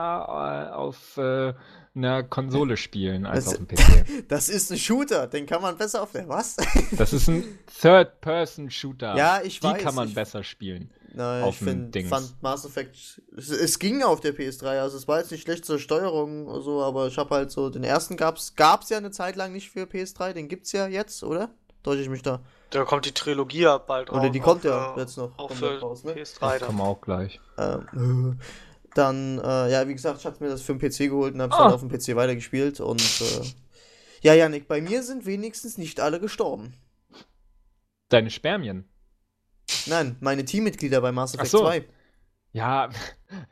äh, auf äh, einer Konsole spielen als Das- auf dem PC. *laughs* Das ist ein Shooter, den kann man besser auf der. Was? Das ist ein Third-Person-Shooter. Ja, ich Die weiß, kann man ich- besser spielen. Nein, Auf ich find, Dings. fand Mass Effect. Es, es ging auf der PS3, also es war jetzt nicht schlecht zur Steuerung oder so, aber ich habe halt so. Den ersten gab's, gab's ja eine Zeit lang nicht für PS3, den gibt's ja jetzt, oder? Täusche ich mich da? Da kommt die Trilogie ja bald raus. Oder die kommt auf, ja äh, jetzt noch Auch für raus, ne? PS3 Das dann. kommen auch gleich. Ähm, *laughs* dann, äh, ja, wie gesagt, ich hatte mir das für den PC geholt und hab's Ah. dann auf dem PC weitergespielt und äh, ja, Janik, bei mir sind wenigstens nicht alle gestorben. Deine Spermien. Nein, meine Teammitglieder bei Mass Ach Effect so. 2. Ja,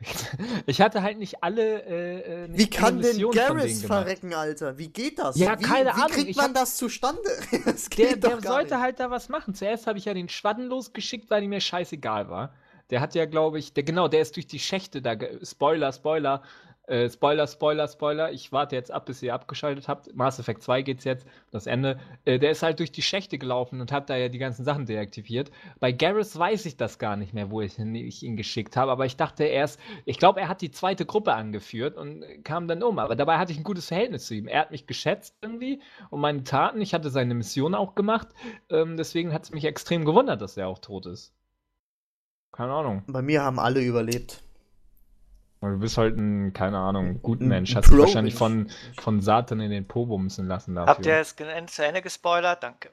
*laughs* ich hatte halt nicht alle. Äh, äh nicht Wie kann denn Garrus verrecken, Alter? Wie geht das? Ja, wie, keine wie Ahnung, kriegt ich man hab- das zustande? *laughs* Das Der, der sollte nicht. halt da was machen. Zuerst habe ich ja den Schwadden losgeschickt, weil die mir scheißegal war. Der hat ja, glaube ich, der genau, der ist durch die Schächte da. Spoiler, Spoiler, äh, Spoiler, Spoiler, Spoiler. Ich warte jetzt ab, bis ihr abgeschaltet habt. Mass Effect 2 geht's jetzt, das Ende. Äh, der ist halt durch die Schächte gelaufen und hat da ja die ganzen Sachen deaktiviert. Bei Garrus weiß ich das gar nicht mehr, wo ich, ihn- ich ihn geschickt habe, aber ich dachte erst, ich glaube, er hat die zweite Gruppe angeführt und kam dann um. Aber dabei hatte ich ein gutes Verhältnis zu ihm. Er hat mich geschätzt irgendwie und meine Taten. Ich hatte seine Mission auch gemacht. Ähm, deswegen hat es mich extrem gewundert, dass er auch tot ist. Keine Ahnung. Bei mir haben alle überlebt. Du bist halt ein, keine Ahnung, guter Ein- Mensch. ein Hast dich wahrscheinlich von, von Satan in den Po bumsen lassen dafür. Habt ihr es zu Ende gespoilert? Danke.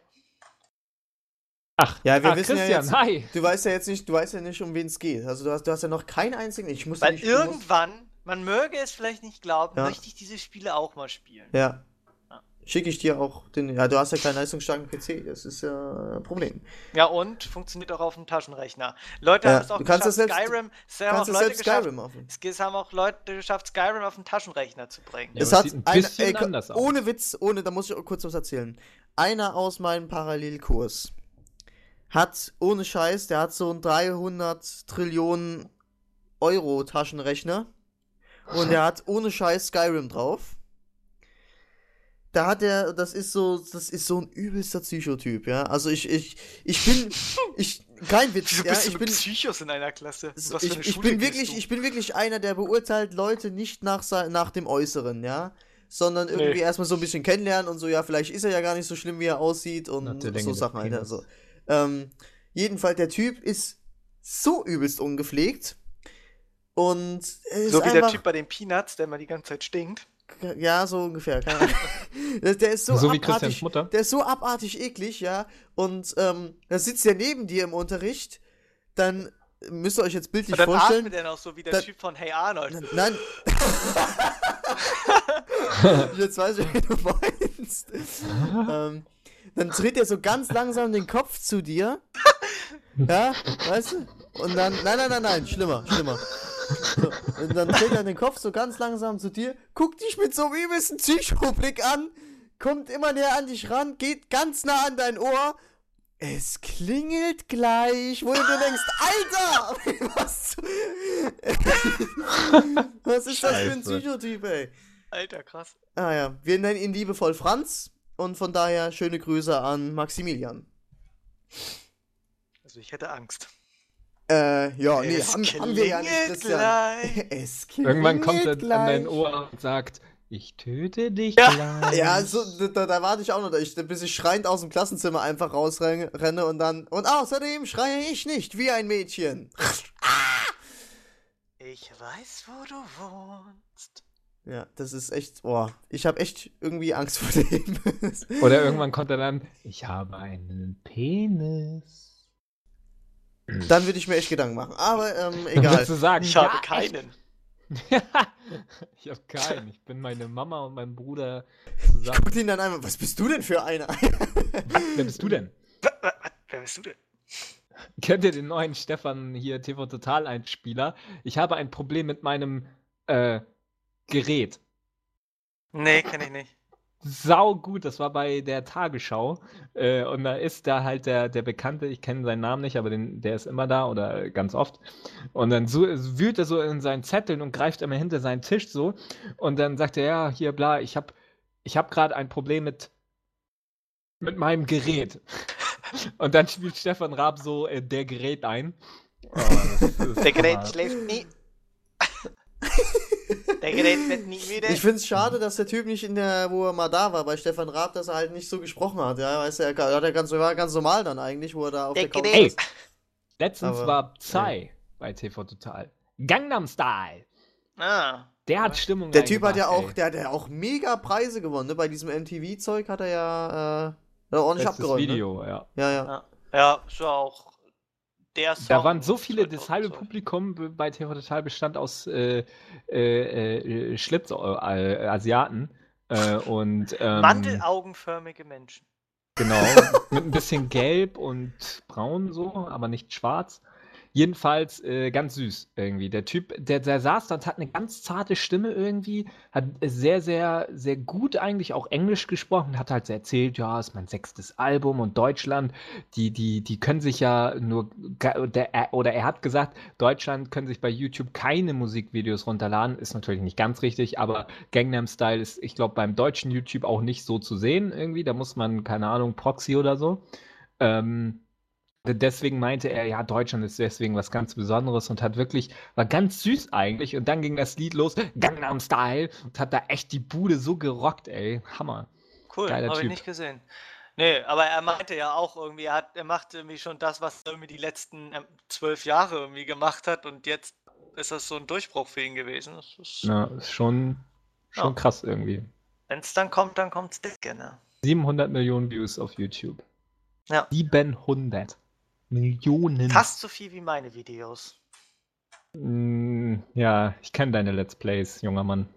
Ach, Ja, wir ah, wissen ja Christian, jetzt- hi. Du weißt ja jetzt nicht, du weißt ja nicht, um wen es geht. Also du hast, du hast ja noch keinen einzigen. Ich muss Weil nicht, irgendwann, man möge es vielleicht nicht glauben, Ja. möchte ich diese Spiele auch mal spielen. Ja. Schicke ich dir auch den. Ja, du hast ja keinen leistungsstarken PC. Das ist ja ein Problem. Ja, und funktioniert auch auf dem Taschenrechner. Leute Ja, haben es auch du kannst geschafft, es selbst- Skyrim, es Du haben auch kannst es Leute selbst geschafft, es haben auch Leute geschafft, Skyrim auf den Taschenrechner zu bringen. Ja, es hat ein bisschen ey, anders aus. ohne Witz, ohne, da muss ich auch kurz was erzählen. Einer aus meinem Parallelkurs hat, ohne Scheiß, der hat so einen 300 Trillionen Euro Taschenrechner und der *laughs* hat ohne Scheiß Skyrim drauf. Da hat er, das ist so, das ist so ein übelster Psychotyp, ja. Also ich, ich, ich bin, ich, kein Witz, Wieso ja, bist du ich mit bin, Psychos in einer Klasse? so, Was für ich, eine ich Schule bin wirklich, du? ich bin wirklich einer, der beurteilt Leute nicht nach, nach dem Äußeren, ja, sondern irgendwie Nee. erstmal so ein bisschen kennenlernen und so, ja, vielleicht ist er ja gar nicht so schlimm, wie er aussieht und der so Sachen. Penis. Also, ähm, jedenfalls der Typ ist so übelst ungepflegt und ist So wie der einfach, Typ bei den Peanuts, der immer die ganze Zeit stinkt. Ja, so ungefähr. Keine Ahnung. *laughs* Der- der ist so, So, abartig, der ist so abartig eklig, ja. Und ähm, da sitzt er neben dir im Unterricht, dann müsst ihr euch jetzt bildlich dann vorstellen. atmet er noch so wie der dann- Typ von Hey Arnold. Nein. nein. *laughs* Jetzt weiß ich, wie du meinst. ähm, dann dreht er so ganz langsam den Kopf zu dir. Ja, weißt du? Und dann, nein, nein, nein, nein, schlimmer, schlimmer. So, und dann dreht er den Kopf so ganz langsam zu dir, guckt dich mit so einem übelsten Psychoblick an, kommt immer näher an dich ran, geht ganz nah an dein Ohr. Es klingelt gleich, wo du dir denkst, Alter! *laughs* Was, *laughs* was ist das für ein Scheiße. Psychotyp, ey? Alter, krass. Ah ja, wir nennen ihn liebevoll Franz und von daher schöne Grüße an Maximilian. Also ich hätte Angst. Äh, ja, nee, Es haben, haben wir ja nicht, Christian. *laughs* Es Irgendwann kommt er gleich. an dein Ohr und sagt, ich töte dich Ja. gleich. Ja, so, da, da warte ich auch noch, da ich, bis ich schreiend aus dem Klassenzimmer einfach rausrenne und dann. Und außerdem schreie ich nicht wie ein Mädchen. *laughs* Ich weiß, wo du wohnst. Ja, das ist echt. Boah, ich habe echt irgendwie Angst vor dem. *laughs* Oder irgendwann kommt er dann, ich habe einen Penis. Dann würde ich mir echt Gedanken machen. Aber ähm, egal. du sagen, Ich ja, habe keinen. ich habe *laughs* keinen. Ich bin meine Mama und mein Bruder Ich zusammen. guck ihn dann einmal. Was bist du denn für einer? Wer bist du denn? Wer bist du denn? Kennt ihr den neuen Stefan hier, TV Total Einspieler? Ich habe ein Problem mit meinem äh, Gerät. Nee, kenn ich nicht. Sau gut, das war bei der Tagesschau. Äh, und da ist da halt der, der Bekannte, ich kenne seinen Namen nicht, aber den, der ist immer da oder ganz oft. Und dann so, wühlt er so in seinen Zetteln und greift immer hinter seinen Tisch so. Und dann sagt er, ja, hier, bla, ich habe ich hab gerade ein Problem mit, mit meinem Gerät. *laughs* Und dann spielt Stefan Raab so äh, der Gerät ein. Oh, das ist Der Gerät schläft nie. *laughs* Der Gerät wird nie müde. Ich finde es schade, dass der Typ nicht in der, wo er mal da war, bei Stefan Raab, dass er halt nicht so gesprochen hat. Ja, weißt du, er er hat ja ganz, war ganz normal dann eigentlich, wo er da auf Der der, Couch ist. Letztens Aber- war Psy bei TV Total. Gangnam Style. ah, Der hat Stimmung Der Typ hat ja auch, ey. der hat ja auch mega Preise gewonnen, ne? Bei diesem MTV-Zeug hat er ja, äh, hat er ordentlich Letztes abgeräumt. Video, ja. Ne? Ja, ja. ja. Ja, so auch der Song. Da waren so viele, das halbe Publikum. Publikum be- bei TV Total bestand aus äh, äh, äh, Schlitz-Asiaten. Äh, und *laughs* ähm, Mandelaugenförmige Menschen. genau, mit ein bisschen gelb und braun so, aber nicht schwarz. Jedenfalls äh, ganz süß irgendwie. Der Typ, der, der saß dort, hat eine ganz zarte Stimme irgendwie, hat sehr, sehr, sehr gut eigentlich auch Englisch gesprochen, hat halt erzählt, ja, ist mein sechstes Album und Deutschland, die, die, die können sich ja nur, der, oder er hat gesagt, Deutschland können sich bei YouTube keine Musikvideos runterladen, ist natürlich nicht ganz richtig, aber Gangnam Style ist, ich glaube, beim deutschen YouTube auch nicht so zu sehen irgendwie, da muss man, keine Ahnung, Proxy oder so. Ähm, Deswegen meinte er, ja, Deutschland ist deswegen was ganz Besonderes und hat wirklich, war ganz süß eigentlich. Und dann ging das Lied los, Gangnam Style, und hat da echt die Bude so gerockt, ey. Hammer. Cool, habe ich nicht gesehen. Nee, aber er meinte ja auch irgendwie, er, hat, er macht irgendwie schon das, was er irgendwie die letzten ähm, zwölf Jahre irgendwie gemacht hat und jetzt ist das so ein Durchbruch für ihn gewesen. Das ist, ja, ist schon, schon ja. krass irgendwie. Wenn es dann kommt, dann kommt es dicke, ne? 700 Millionen Views auf YouTube. Ja. 700. Millionen. Fast so viel wie meine Videos. Mm, ja, ich kenne deine Let's Plays, junger Mann.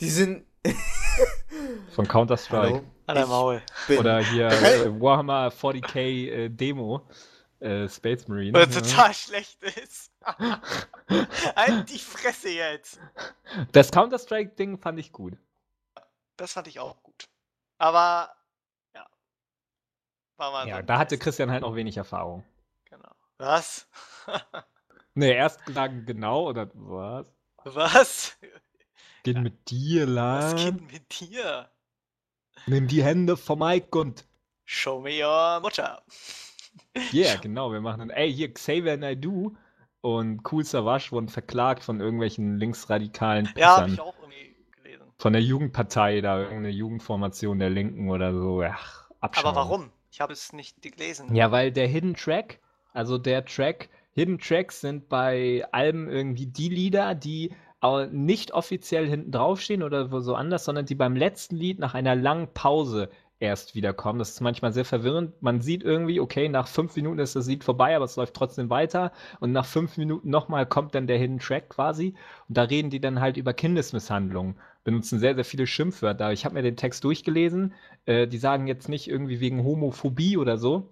Die sind. *laughs* Von Counter-Strike. Maul. Oder hier äh, Warhammer 40k äh, Demo. Äh, Space Marine. Ja. total schlecht ist. *laughs* halt die Fresse jetzt. Das Counter-Strike-Ding fand ich gut. Das fand ich auch gut. Aber ja, da hatte Christian halt noch wenig Erfahrung. Genau. Was? *laughs* nee, erst sagen genau oder was? Was? Geht ja. mit dir, Lan. Was geht mit dir? Nimm die Hände vom Mike und Show me your Mutter. Yeah, *laughs* genau. Wir machen dann, ey, hier Xavier Naidoo und Cool Savage wurden verklagt von irgendwelchen linksradikalen Pissern. Ja, hab ich auch irgendwie gelesen. Von der Jugendpartei, da irgendeine Jugendformation der Linken oder so. Ach, abschauen. Aber warum? Ich habe es nicht gelesen. Ja, weil der Hidden Track, also der Track, Hidden Tracks sind bei Alben irgendwie die Lieder, die nicht offiziell hinten draufstehen oder so anders, sondern die beim letzten Lied nach einer langen Pause erst wiederkommen. Das ist manchmal sehr verwirrend. Man sieht irgendwie, okay, nach fünf Minuten ist das Lied vorbei, aber es läuft trotzdem weiter. Und nach fünf Minuten nochmal kommt dann der Hidden Track quasi. Und da reden die dann halt über Kindesmisshandlungen benutzen sehr, sehr viele Schimpfwörter. Ich habe mir den Text durchgelesen. Äh, die sagen jetzt nicht irgendwie wegen Homophobie oder so.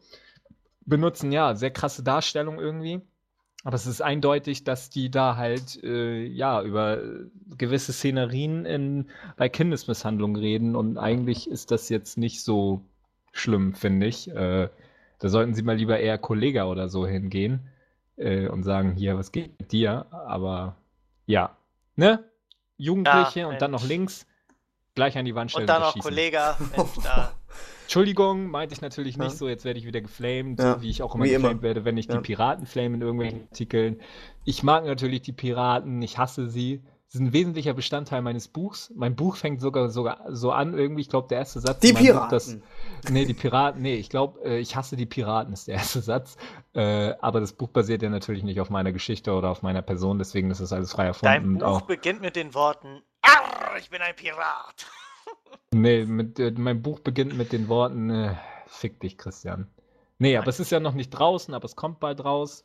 Benutzen ja sehr krasse Darstellung irgendwie. Aber es ist eindeutig, dass die da halt äh, ja über gewisse Szenerien in, bei Kindesmisshandlung reden und eigentlich ist das jetzt nicht so schlimm, finde ich. Äh, da sollten sie mal lieber eher Kollege oder so hingehen äh, und sagen, hier, was geht mit dir? Aber ja, ne? Jugendliche ja, und dann noch links gleich an die Wand stellen. Und dann noch Kollege. *laughs* Entschuldigung, meinte ich natürlich nicht ja. so, jetzt werde ich wieder geflamed, ja. wie ich auch immer wie geflamed immer. werde, wenn ich die Piraten flame in irgendwelchen Artikeln. Ich mag natürlich die Piraten, ich hasse sie. Sie sind ein wesentlicher Bestandteil meines Buchs. Mein Buch fängt sogar, sogar so an, irgendwie, ich glaube, der erste Satz. Die Piraten. Buch, das, nee, die Piraten, nee, ich glaube, äh, ich hasse die Piraten, ist der erste Satz. Äh, aber das Buch basiert ja natürlich nicht auf meiner Geschichte oder auf meiner Person, deswegen ist das alles frei erfunden. Dein Buch beginnt mit den Worten, Arr, ich bin ein Pirat. Nee, mit, äh, mein Buch beginnt mit den Worten, äh, fick dich, Christian. Nee, aber es ist ja noch nicht draußen, aber es kommt bald raus.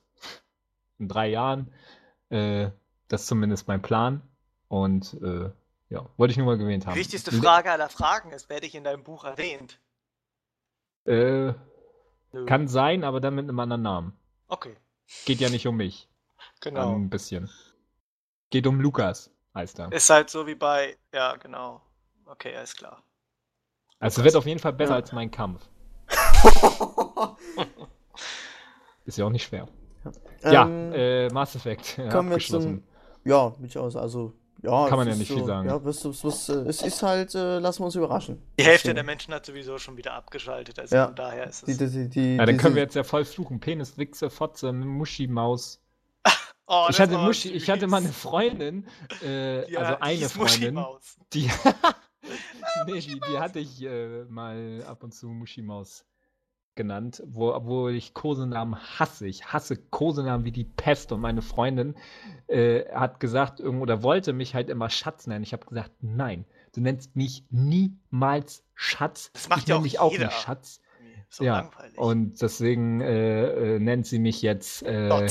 In drei Jahren. Äh, das ist zumindest mein Plan. Und äh, ja, wollte ich nur mal erwähnt haben. Die wichtigste Frage aller Fragen ist, werde ich in deinem Buch erwähnt? Äh, kann sein, aber dann mit einem anderen Namen. Okay. Geht ja nicht um mich. Genau. Ein bisschen. Geht um Lukas, heißt er. Ist halt so wie bei, ja, genau. Okay, alles klar. Also wird auf jeden Fall besser ja. als mein Kampf. *laughs* ist ja auch nicht schwer. Ja, ähm, äh, Mass Effect. Kommen wir zum. Ja, aus. Also, ja, Kann man ja nicht so, viel sagen. Ja, was, was, äh, es ist halt, äh, lassen wir uns überraschen. Die Hälfte der Menschen hat sowieso schon wieder abgeschaltet, also ja. von daher ist es. Die, die, die, ja, dann können wir jetzt ja voll fluchen. Penis, Wichse, Fotze, Muschi, Maus. *laughs* oh, ich, hatte Muschi, ich hatte mal eine Freundin, äh, ja, also eine Freundin, die, *laughs* *laughs* nee, die, die hatte ich äh, mal ab und zu Muschi Maus genannt, wo, obwohl ich Kosenamen hasse. Ich hasse Kosenamen wie die Pest und meine Freundin äh, hat gesagt oder wollte mich halt immer Schatz nennen. Ich habe gesagt, nein, du nennst mich niemals Schatz. Das macht ich ja auch mich auch nicht Schatz. So ja, langweilig. und deswegen äh, äh, nennt sie mich jetzt äh, *laughs* *laughs*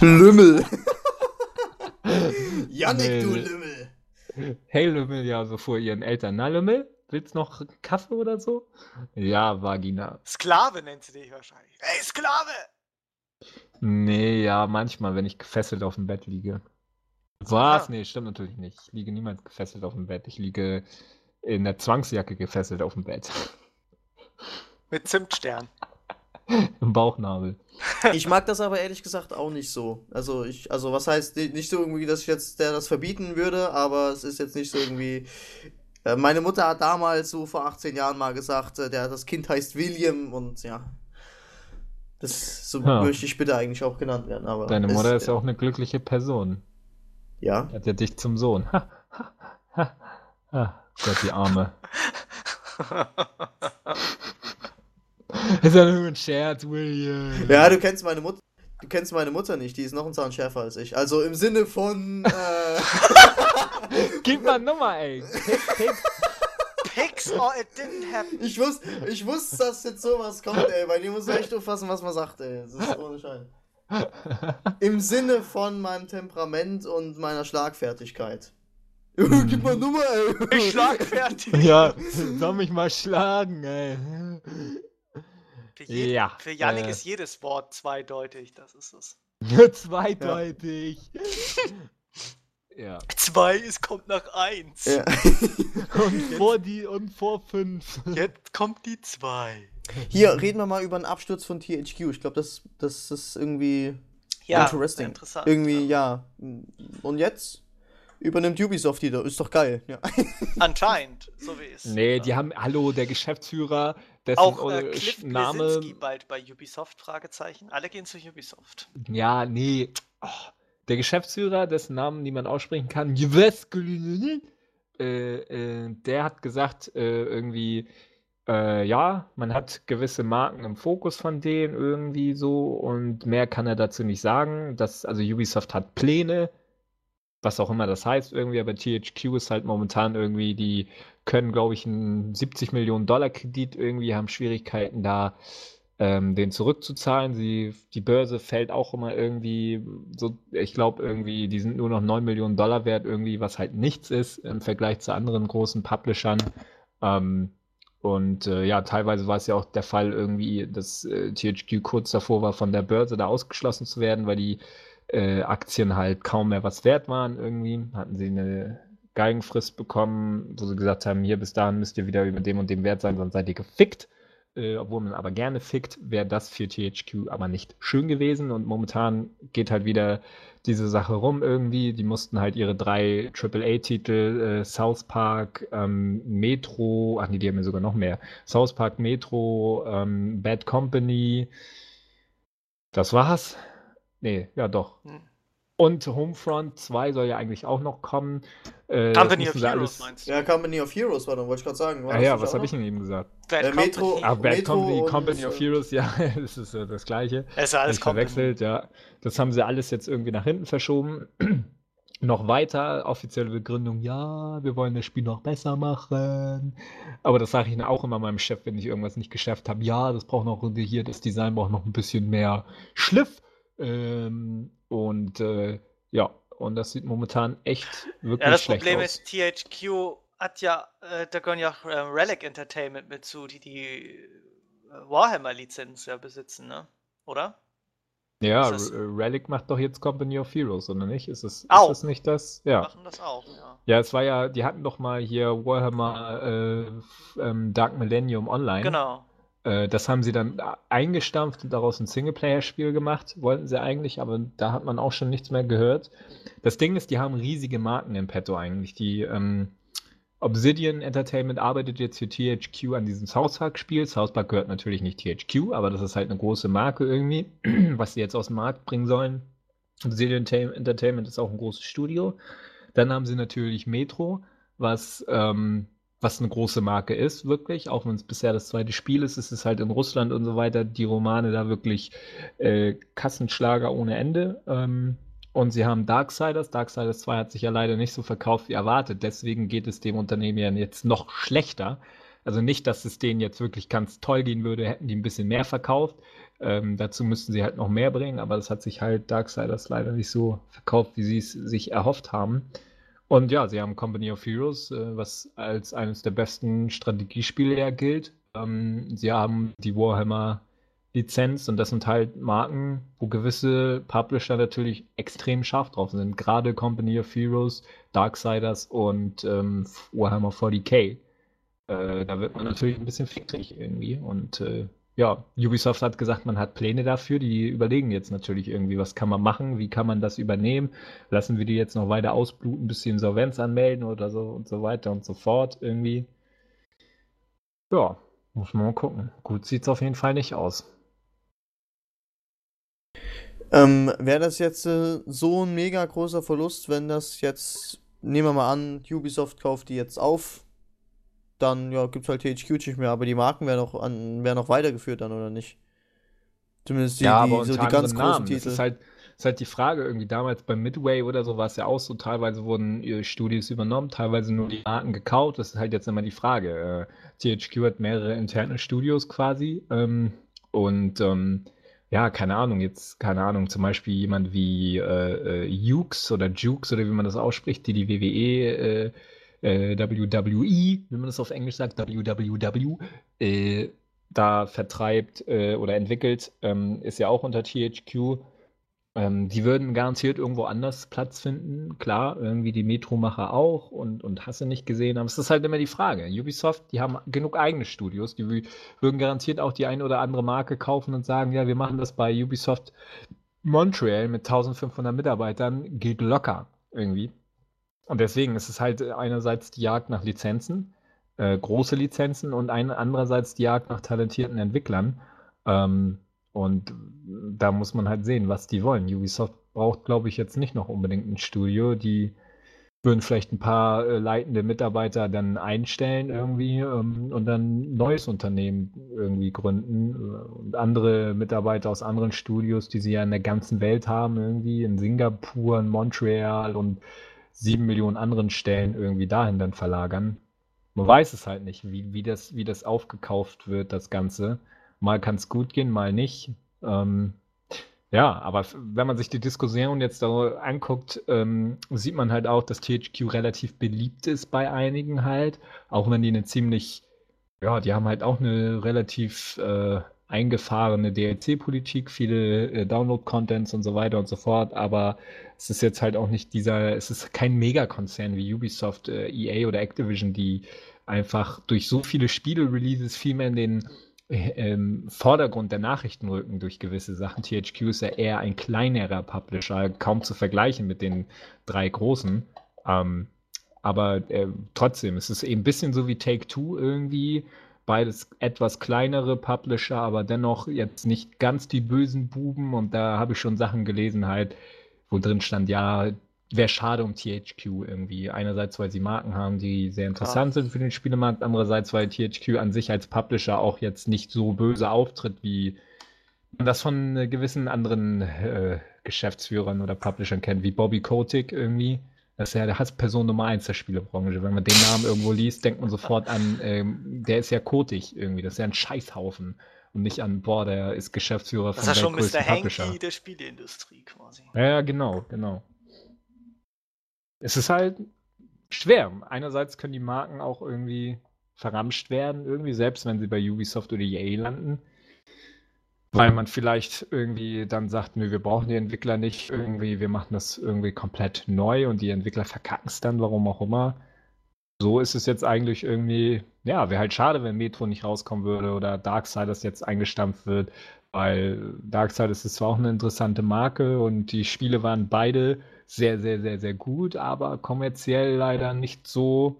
Lümmel. *laughs* Janik, du Lümmel. Hey Lümmel, ja, so vor ihren Eltern. Na Lümmel? Willst noch Kaffee oder so? Ja, Vagina. Sklave nennt sie dich wahrscheinlich. Ey, Sklave! Nee, ja, manchmal, wenn ich gefesselt auf dem Bett liege. Was? Nee, stimmt natürlich nicht. Ich liege niemals gefesselt auf dem Bett. Ich liege in der Zwangsjacke gefesselt auf dem Bett. Mit Zimtstern. *laughs* Im Bauchnabel. Ich mag das aber ehrlich gesagt auch nicht so. Also ich, also was heißt nicht so irgendwie, dass ich jetzt der das verbieten würde, aber es ist jetzt nicht so irgendwie. Äh, meine Mutter hat damals so vor 18 Jahren mal gesagt, äh, der, das Kind heißt William und ja. Das so Ja. möchte ich bitte eigentlich auch genannt werden. Aber Deine Mutter ist ja auch eine glückliche Person. Ja. Hat ja dich zum Sohn. Ha, ha, ha, ha. Gott, die Arme. *laughs* *laughs* Ist ja nur ein Scherz, William. Ja, du kennst meine Mutter. Du kennst meine Mutter nicht, die ist noch ein Zahn schärfer als ich. Also im Sinne von. Äh, *laughs* Gib mal Nummer, ey. Pigs or it didn't happen. ich, wusste, ich wusste, dass jetzt sowas kommt, ey. Bei dir muss man echt aufpassen, was man sagt, ey. Das ist ohne Schein. *laughs* Im Sinne von meinem Temperament und meiner Schlagfertigkeit. Gib mal Nummer, ey. Ich schlagfertig. Ja, soll mich mal schlagen, ey. Für, je, Ja, für Yannick äh. ist jedes Wort zweideutig, das ist es. *laughs* Zweideutig. *laughs* Ja. Zwei, es kommt nach eins. Ja. *laughs* Und vor die und vor fünf. Jetzt kommt die zwei. Hier, reden wir mal über einen Absturz von THQ. Ich glaube, das, das ist irgendwie Ja, interesting. interessant. Irgendwie, ja. Und jetzt übernimmt Ubisoft die da. Ist doch geil. Ja. *laughs* Anscheinend, so wie es. Nee, die äh, haben, hallo, der Geschäftsführer, dessen auch äh, äh, Cliff Name. Blesinski bald bei Ubisoft, Fragezeichen. Alle gehen zu Ubisoft. Ja, nee. Oh, der Geschäftsführer, dessen Namen niemand aussprechen kann, äh, äh, der hat gesagt, äh, irgendwie, äh, ja, man hat gewisse Marken im Fokus von denen irgendwie so und mehr kann er dazu nicht sagen. Das, also Ubisoft hat Pläne, was auch immer das heißt irgendwie, aber THQ ist halt momentan irgendwie, die können, glaube ich, einen 70 Millionen Dollar Kredit irgendwie, haben Schwierigkeiten da ähm, den zurückzuzahlen. Sie, die Börse fällt auch immer irgendwie so, ich glaube irgendwie, die sind nur noch 9 Millionen Dollar wert irgendwie, was halt nichts ist im Vergleich zu anderen großen Publishern. Ähm, und äh, ja, teilweise war es ja auch der Fall irgendwie, dass äh, THQ kurz davor war, von der Börse da ausgeschlossen zu werden, weil die äh, Aktien halt kaum mehr was wert waren irgendwie. Hatten sie eine Geigenfrist bekommen, wo sie gesagt haben, hier bis dahin müsst ihr wieder über dem und dem Wert sein, sonst seid ihr gefickt. Äh, obwohl man aber gerne fickt, wäre das für THQ aber nicht schön gewesen. Und momentan geht halt wieder diese Sache rum irgendwie. Die mussten halt ihre drei AAA-Titel, äh, South Park, ähm, Metro, ach nee, die haben ja sogar noch mehr. South Park, Metro, ähm, Bad Company. Das war's. Nee, ja doch. Hm. Und Homefront 2 soll ja eigentlich auch noch kommen. Äh, das Company of Heroes alles- meinst du? ja, Company of Heroes war dann, wollte ich gerade sagen. War Ah das ja, was habe ich denn eben gesagt? Bad Äh, Metro- Company. Ah, Bad Metro Company, Company of äh, Heroes, *laughs* ja, das ist äh, das Gleiche. Es ist ja alles verwechselt, ja. Das haben sie alles jetzt irgendwie nach hinten verschoben. *clears throat* noch weiter, offizielle Begründung, ja, wir wollen das Spiel noch besser machen. Aber das sage ich dann auch immer meinem Chef, wenn ich irgendwas nicht geschafft habe. Ja, das braucht noch, hier, das Design braucht noch ein bisschen mehr Schliff. Ähm, und äh, ja, und das sieht momentan echt wirklich Ja, das schlecht Problem aus. ist, THQ hat ja, äh, da gehören ja auch ähm, Relic Entertainment mit zu, die die äh, Warhammer-Lizenz ja besitzen, ne? Oder? Ja, das- R- Relic macht doch jetzt Company of Heroes, oder nicht? Ist es, ist das nicht das? Ja. Machen das auch, ja. Ja, es war ja, die hatten doch mal hier Warhammer äh, ähm, Dark Millennium Online. Genau. Äh, das haben sie dann a- eingestampft und daraus ein Singleplayer-Spiel gemacht, wollten sie eigentlich, aber da hat man auch schon nichts mehr gehört. Das Ding ist, die haben riesige Marken im Petto eigentlich. Die ähm, Obsidian Entertainment arbeitet jetzt für THQ an diesem South Park-Spiel. South Park gehört natürlich nicht THQ, aber das ist halt eine große Marke irgendwie, *clears throat* was sie jetzt aus dem Markt bringen sollen. Obsidian Entertainment ist auch ein großes Studio. Dann haben sie natürlich Metro, was, ähm, was eine große Marke ist, wirklich. Auch wenn es bisher das zweite Spiel ist, ist es halt in Russland und so weiter, die Romane da wirklich äh, Kassenschlager ohne Ende. Ähm, und sie haben Darksiders. Darksiders 2 hat sich ja leider nicht so verkauft wie erwartet. Deswegen geht es dem Unternehmen ja jetzt noch schlechter. Also nicht, dass es denen jetzt wirklich ganz toll gehen würde, hätten die ein bisschen mehr verkauft. Ähm, dazu müssten sie halt noch mehr bringen, aber das hat sich halt Darksiders leider nicht so verkauft, wie sie es sich erhofft haben. Und ja, sie haben Company of Heroes, äh, was als eines der besten Strategiespiele ja gilt. Ähm, sie haben die Warhammer-Lizenz und das sind halt Marken, wo gewisse Publisher natürlich extrem scharf drauf sind. Gerade Company of Heroes, Darksiders und ähm, Warhammer 40k. Äh, da wird man natürlich ein bisschen fickrig irgendwie und äh, ja, Ubisoft hat gesagt, man hat Pläne dafür. Die überlegen jetzt natürlich irgendwie, was kann man machen, wie kann man das übernehmen. Lassen wir die jetzt noch weiter ausbluten, bis sie Insolvenz anmelden oder so und so weiter und so fort irgendwie. Ja, muss man mal gucken. Gut sieht es auf jeden Fall nicht aus. Ähm, Wäre das jetzt äh, so ein mega großer Verlust, wenn das jetzt, nehmen wir mal an, Ubisoft kauft die jetzt auf, dann ja, gibt es halt THQ nicht mehr, aber die Marken werden noch, an, werden noch weitergeführt dann, oder nicht? Zumindest die, ja, die, so die ganz großen Namen. Titel. Das ist, halt, ist halt die Frage, irgendwie damals bei Midway oder so war es ja auch so, teilweise wurden Studios übernommen, teilweise nur die Marken gekauft. Das ist halt jetzt immer die Frage. Äh, THQ hat mehrere interne Studios quasi ähm, und ähm, ja, keine Ahnung, jetzt, keine Ahnung, zum Beispiel jemand wie äh, äh, Jukes oder Jukes oder wie man das ausspricht, die die WWE äh, WWE, wie man das auf Englisch sagt, WWW, äh, da vertreibt äh, oder entwickelt, ähm, ist ja auch unter THQ. Ähm, die würden garantiert irgendwo anders Platz finden. Klar, irgendwie die Metro-Macher auch und, und hast du nicht gesehen. Aber es ist halt immer die Frage. Ubisoft, die haben genug eigene Studios. Die würden garantiert auch die eine oder andere Marke kaufen und sagen, ja, wir machen das bei Ubisoft Montreal mit 1500 Mitarbeitern. Geht locker irgendwie. Und deswegen ist es halt einerseits die Jagd nach Lizenzen, äh, große Lizenzen und ein, andererseits die Jagd nach talentierten Entwicklern. Ähm, und da muss man halt sehen, was die wollen. Ubisoft braucht, glaube ich, jetzt nicht noch unbedingt ein Studio. Die würden vielleicht ein paar äh, leitende Mitarbeiter dann einstellen irgendwie ähm, und dann ein neues Unternehmen irgendwie gründen. Und andere Mitarbeiter aus anderen Studios, die sie ja in der ganzen Welt haben, irgendwie in Singapur, in Montreal und sieben Millionen anderen Stellen irgendwie dahin dann verlagern. Man weiß es halt nicht, wie, wie, das, wie das aufgekauft wird, das Ganze. Mal kann es gut gehen, mal nicht. Ähm, ja, aber wenn man sich die Diskussion jetzt da anguckt, ähm, sieht man halt auch, dass THQ relativ beliebt ist bei einigen halt. Auch wenn die eine ziemlich, ja, die haben halt auch eine relativ äh, eingefahrene DLC-Politik, viele äh, Download-Contents und so weiter und so fort, aber es ist jetzt halt auch nicht dieser, es ist kein Megakonzern wie Ubisoft, äh, EA oder Activision, die einfach durch so viele Spiele-Releases viel mehr in den äh, Vordergrund der Nachrichten rücken durch gewisse Sachen. THQ ist ja eher ein kleinerer Publisher, kaum zu vergleichen mit den drei großen. Ähm, aber äh, trotzdem, es ist eben ein bisschen so wie Take-Two irgendwie, Beides etwas kleinere Publisher, aber dennoch jetzt nicht ganz die bösen Buben. Und da habe ich schon Sachen gelesen, halt, wo drin stand, ja, wäre schade um THQ irgendwie. Einerseits, weil sie Marken haben, die sehr interessant ja. sind für den Spielemarkt, andererseits, weil THQ an sich als Publisher auch jetzt nicht so böse auftritt, wie man das von gewissen anderen äh, Geschäftsführern oder Publishern kennt, wie Bobby Kotick irgendwie. Das ist ja der Hassperson Nummer eins der Spielebranche. Wenn man den Namen irgendwo liest, denkt man sofort an, ähm, der ist ja kotig irgendwie. Das ist ja ein Scheißhaufen. Und nicht an, boah, der ist Geschäftsführer von der Das ist ja schon Mr. Hanky der Spieleindustrie quasi. Ja, genau, genau. Es ist halt schwer. Einerseits können die Marken auch irgendwie verramscht werden, irgendwie, selbst wenn sie bei Ubisoft oder EA landen weil man vielleicht irgendwie dann sagt, nö, wir brauchen die Entwickler nicht, irgendwie, wir machen das irgendwie komplett neu und die Entwickler verkacken es dann, warum auch immer. So ist es jetzt eigentlich irgendwie, ja, wäre halt schade, wenn Metro nicht rauskommen würde oder Darksiders jetzt eingestampft wird, weil Darksiders ist zwar auch eine interessante Marke und die Spiele waren beide sehr, sehr, sehr, sehr gut, aber kommerziell leider nicht so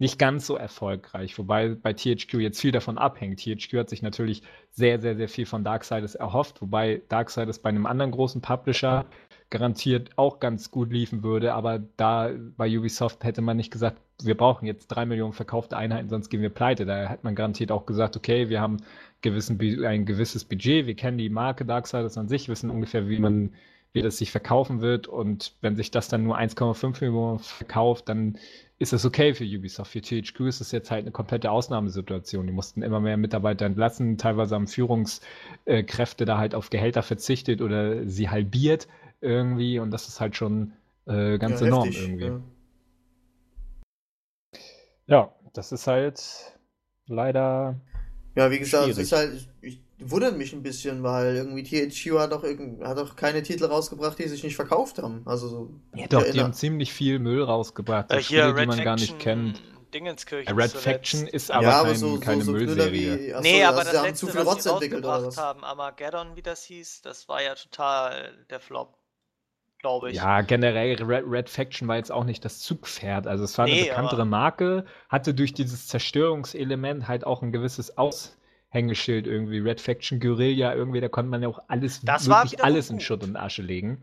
nicht ganz so erfolgreich, wobei bei THQ jetzt viel davon abhängt. THQ hat sich natürlich sehr, sehr, sehr viel von Darksiders erhofft, wobei Darksiders bei einem anderen großen Publisher garantiert auch ganz gut liefen würde, aber da bei Ubisoft hätte man nicht gesagt, wir brauchen jetzt drei Millionen verkaufte Einheiten, sonst gehen wir pleite. Da hat man garantiert auch gesagt, okay, wir haben gewissen, ein gewisses Budget, wir kennen die Marke Darksiders an sich, wissen ungefähr, wie man wie das sich verkaufen wird und wenn sich das dann nur 1,5 Millionen verkauft, dann ist das okay für Ubisoft. Für THQ ist es jetzt halt eine komplette Ausnahmesituation. Die mussten immer mehr Mitarbeiter entlassen, teilweise haben Führungskräfte da halt auf Gehälter verzichtet oder sie halbiert irgendwie und das ist halt schon äh, ganz ja, enorm heftig, irgendwie. Ja. Ja, das ist halt leider. Ja, wie gesagt, es ist halt, ich, wundert mich ein bisschen, weil irgendwie THQ hat doch, irgend, hat doch keine Titel rausgebracht, die sich nicht verkauft haben. Also so. Ja, doch, die haben ziemlich viel Müll rausgebracht. Äh, hier, Spiele, Red die man Faction, gar nicht kennt. Dingenskirchen Red zuletzt. Faction ist aber, ja, aber kein, so, keine so, so Müllserie. wie. Achso, nee, ja, aber sie das haben letzte, zu viele was sie rausgebracht haben, Armageddon, wie das hieß, das war ja total der Flop, glaube ich. Ja, generell Red, Red Faction war jetzt auch nicht das Zugpferd. Also es war eine Nee, bekanntere aber- Marke, hatte durch dieses Zerstörungselement halt auch ein gewisses Aushängeschild irgendwie. Red Faction Guerilla, irgendwie, da konnte man ja auch alles, Das wirklich alles in gut. Schutt und Asche legen.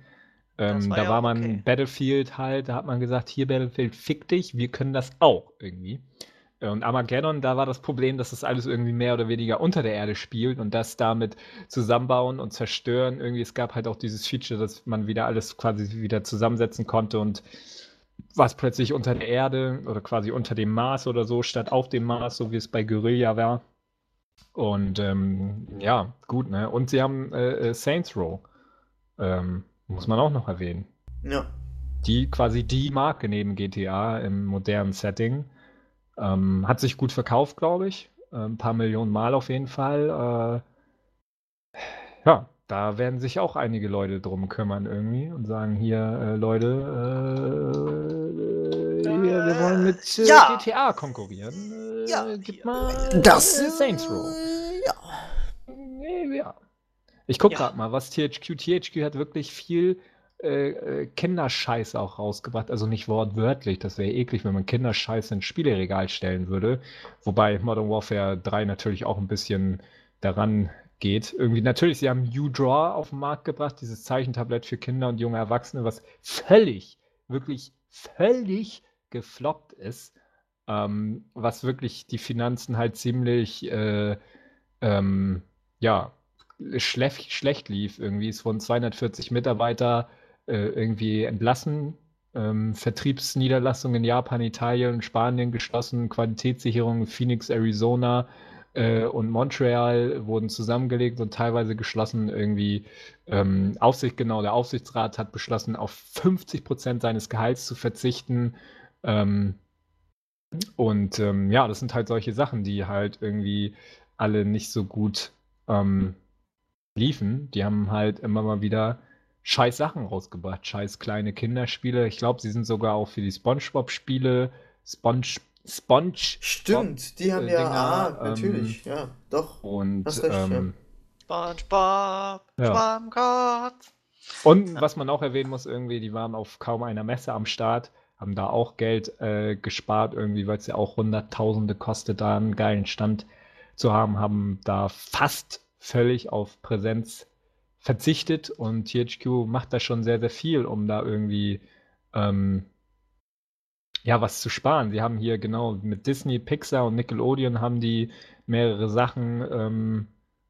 Ähm, war da ja war man okay. Battlefield halt, da hat man gesagt, hier Battlefield, fick dich, wir können das auch irgendwie. Und Armageddon, da war das Problem, dass das alles irgendwie mehr oder weniger unter der Erde spielt und das damit zusammenbauen und zerstören. Irgendwie, es gab halt auch dieses Feature, dass man wieder alles quasi wieder zusammensetzen konnte und was plötzlich unter der Erde oder quasi unter dem Mars oder so, statt auf dem Mars, so wie es bei Guerilla war. Und ähm, ja, gut, ne? Und sie haben äh, äh, Saints Row. Ähm, muss man auch noch erwähnen Ja. die quasi die Marke neben GTA im modernen Setting. Ähm, hat sich gut verkauft, glaube ich. Äh, ein paar Millionen Mal auf jeden Fall. Äh, ja, da werden sich auch einige Leute drum kümmern irgendwie und sagen hier, äh, Leute, äh, hier, wir wollen mit äh, Ja. GTA konkurrieren. Äh, Ja, gib mal Das äh, Saints Row. Ja. Ja. Ich guck Ja. grad mal, was THQ. THQ hat wirklich viel äh, äh, Kinderscheiße auch rausgebracht. Also nicht wortwörtlich, das wäre eklig, wenn man Kinderscheiße ins Spieleregal stellen würde. Wobei Modern Warfare 3 natürlich auch ein bisschen daran geht. Irgendwie, natürlich, sie haben U-Draw auf den Markt gebracht, dieses Zeichentablett für Kinder und junge Erwachsene, was völlig, wirklich völlig gefloppt ist. Ähm, was wirklich die Finanzen halt ziemlich äh, ähm, ja, schlecht, schlecht lief irgendwie. Es wurden 240 Mitarbeiter äh, irgendwie entlassen, ähm, Vertriebsniederlassungen in Japan, Italien und Spanien geschlossen, Qualitätssicherung Phoenix, Arizona äh, und Montreal wurden zusammengelegt und teilweise geschlossen. Irgendwie ähm, Aufsicht, genau, der Aufsichtsrat hat beschlossen, auf 50 Prozent seines Gehalts zu verzichten. Ähm, und ähm, ja, das sind halt solche Sachen, die halt irgendwie alle nicht so gut ähm, liefen. Die haben halt immer mal wieder scheiß Sachen rausgebracht, scheiß kleine Kinderspiele. Ich glaube, sie sind sogar auch für die SpongeBob-Spiele, Sponge, Sponge Stimmt, die haben äh, ja. Dinger, ah, ähm, natürlich, ja, doch. und recht, ja. ähm, SpongeBob, Ja. Schwammkopf. Und was man auch erwähnen muss, irgendwie, die waren auf kaum einer Messe am Start, haben da auch Geld äh, gespart, irgendwie, weil es ja auch Hunderttausende kostet, da einen geilen Stand zu haben, haben da fast völlig auf Präsenz verzichtet und THQ macht da schon sehr, sehr viel, um da irgendwie ähm, ja, was zu sparen. Sie haben hier genau mit Disney, Pixar und Nickelodeon haben die mehrere Sachen ähm,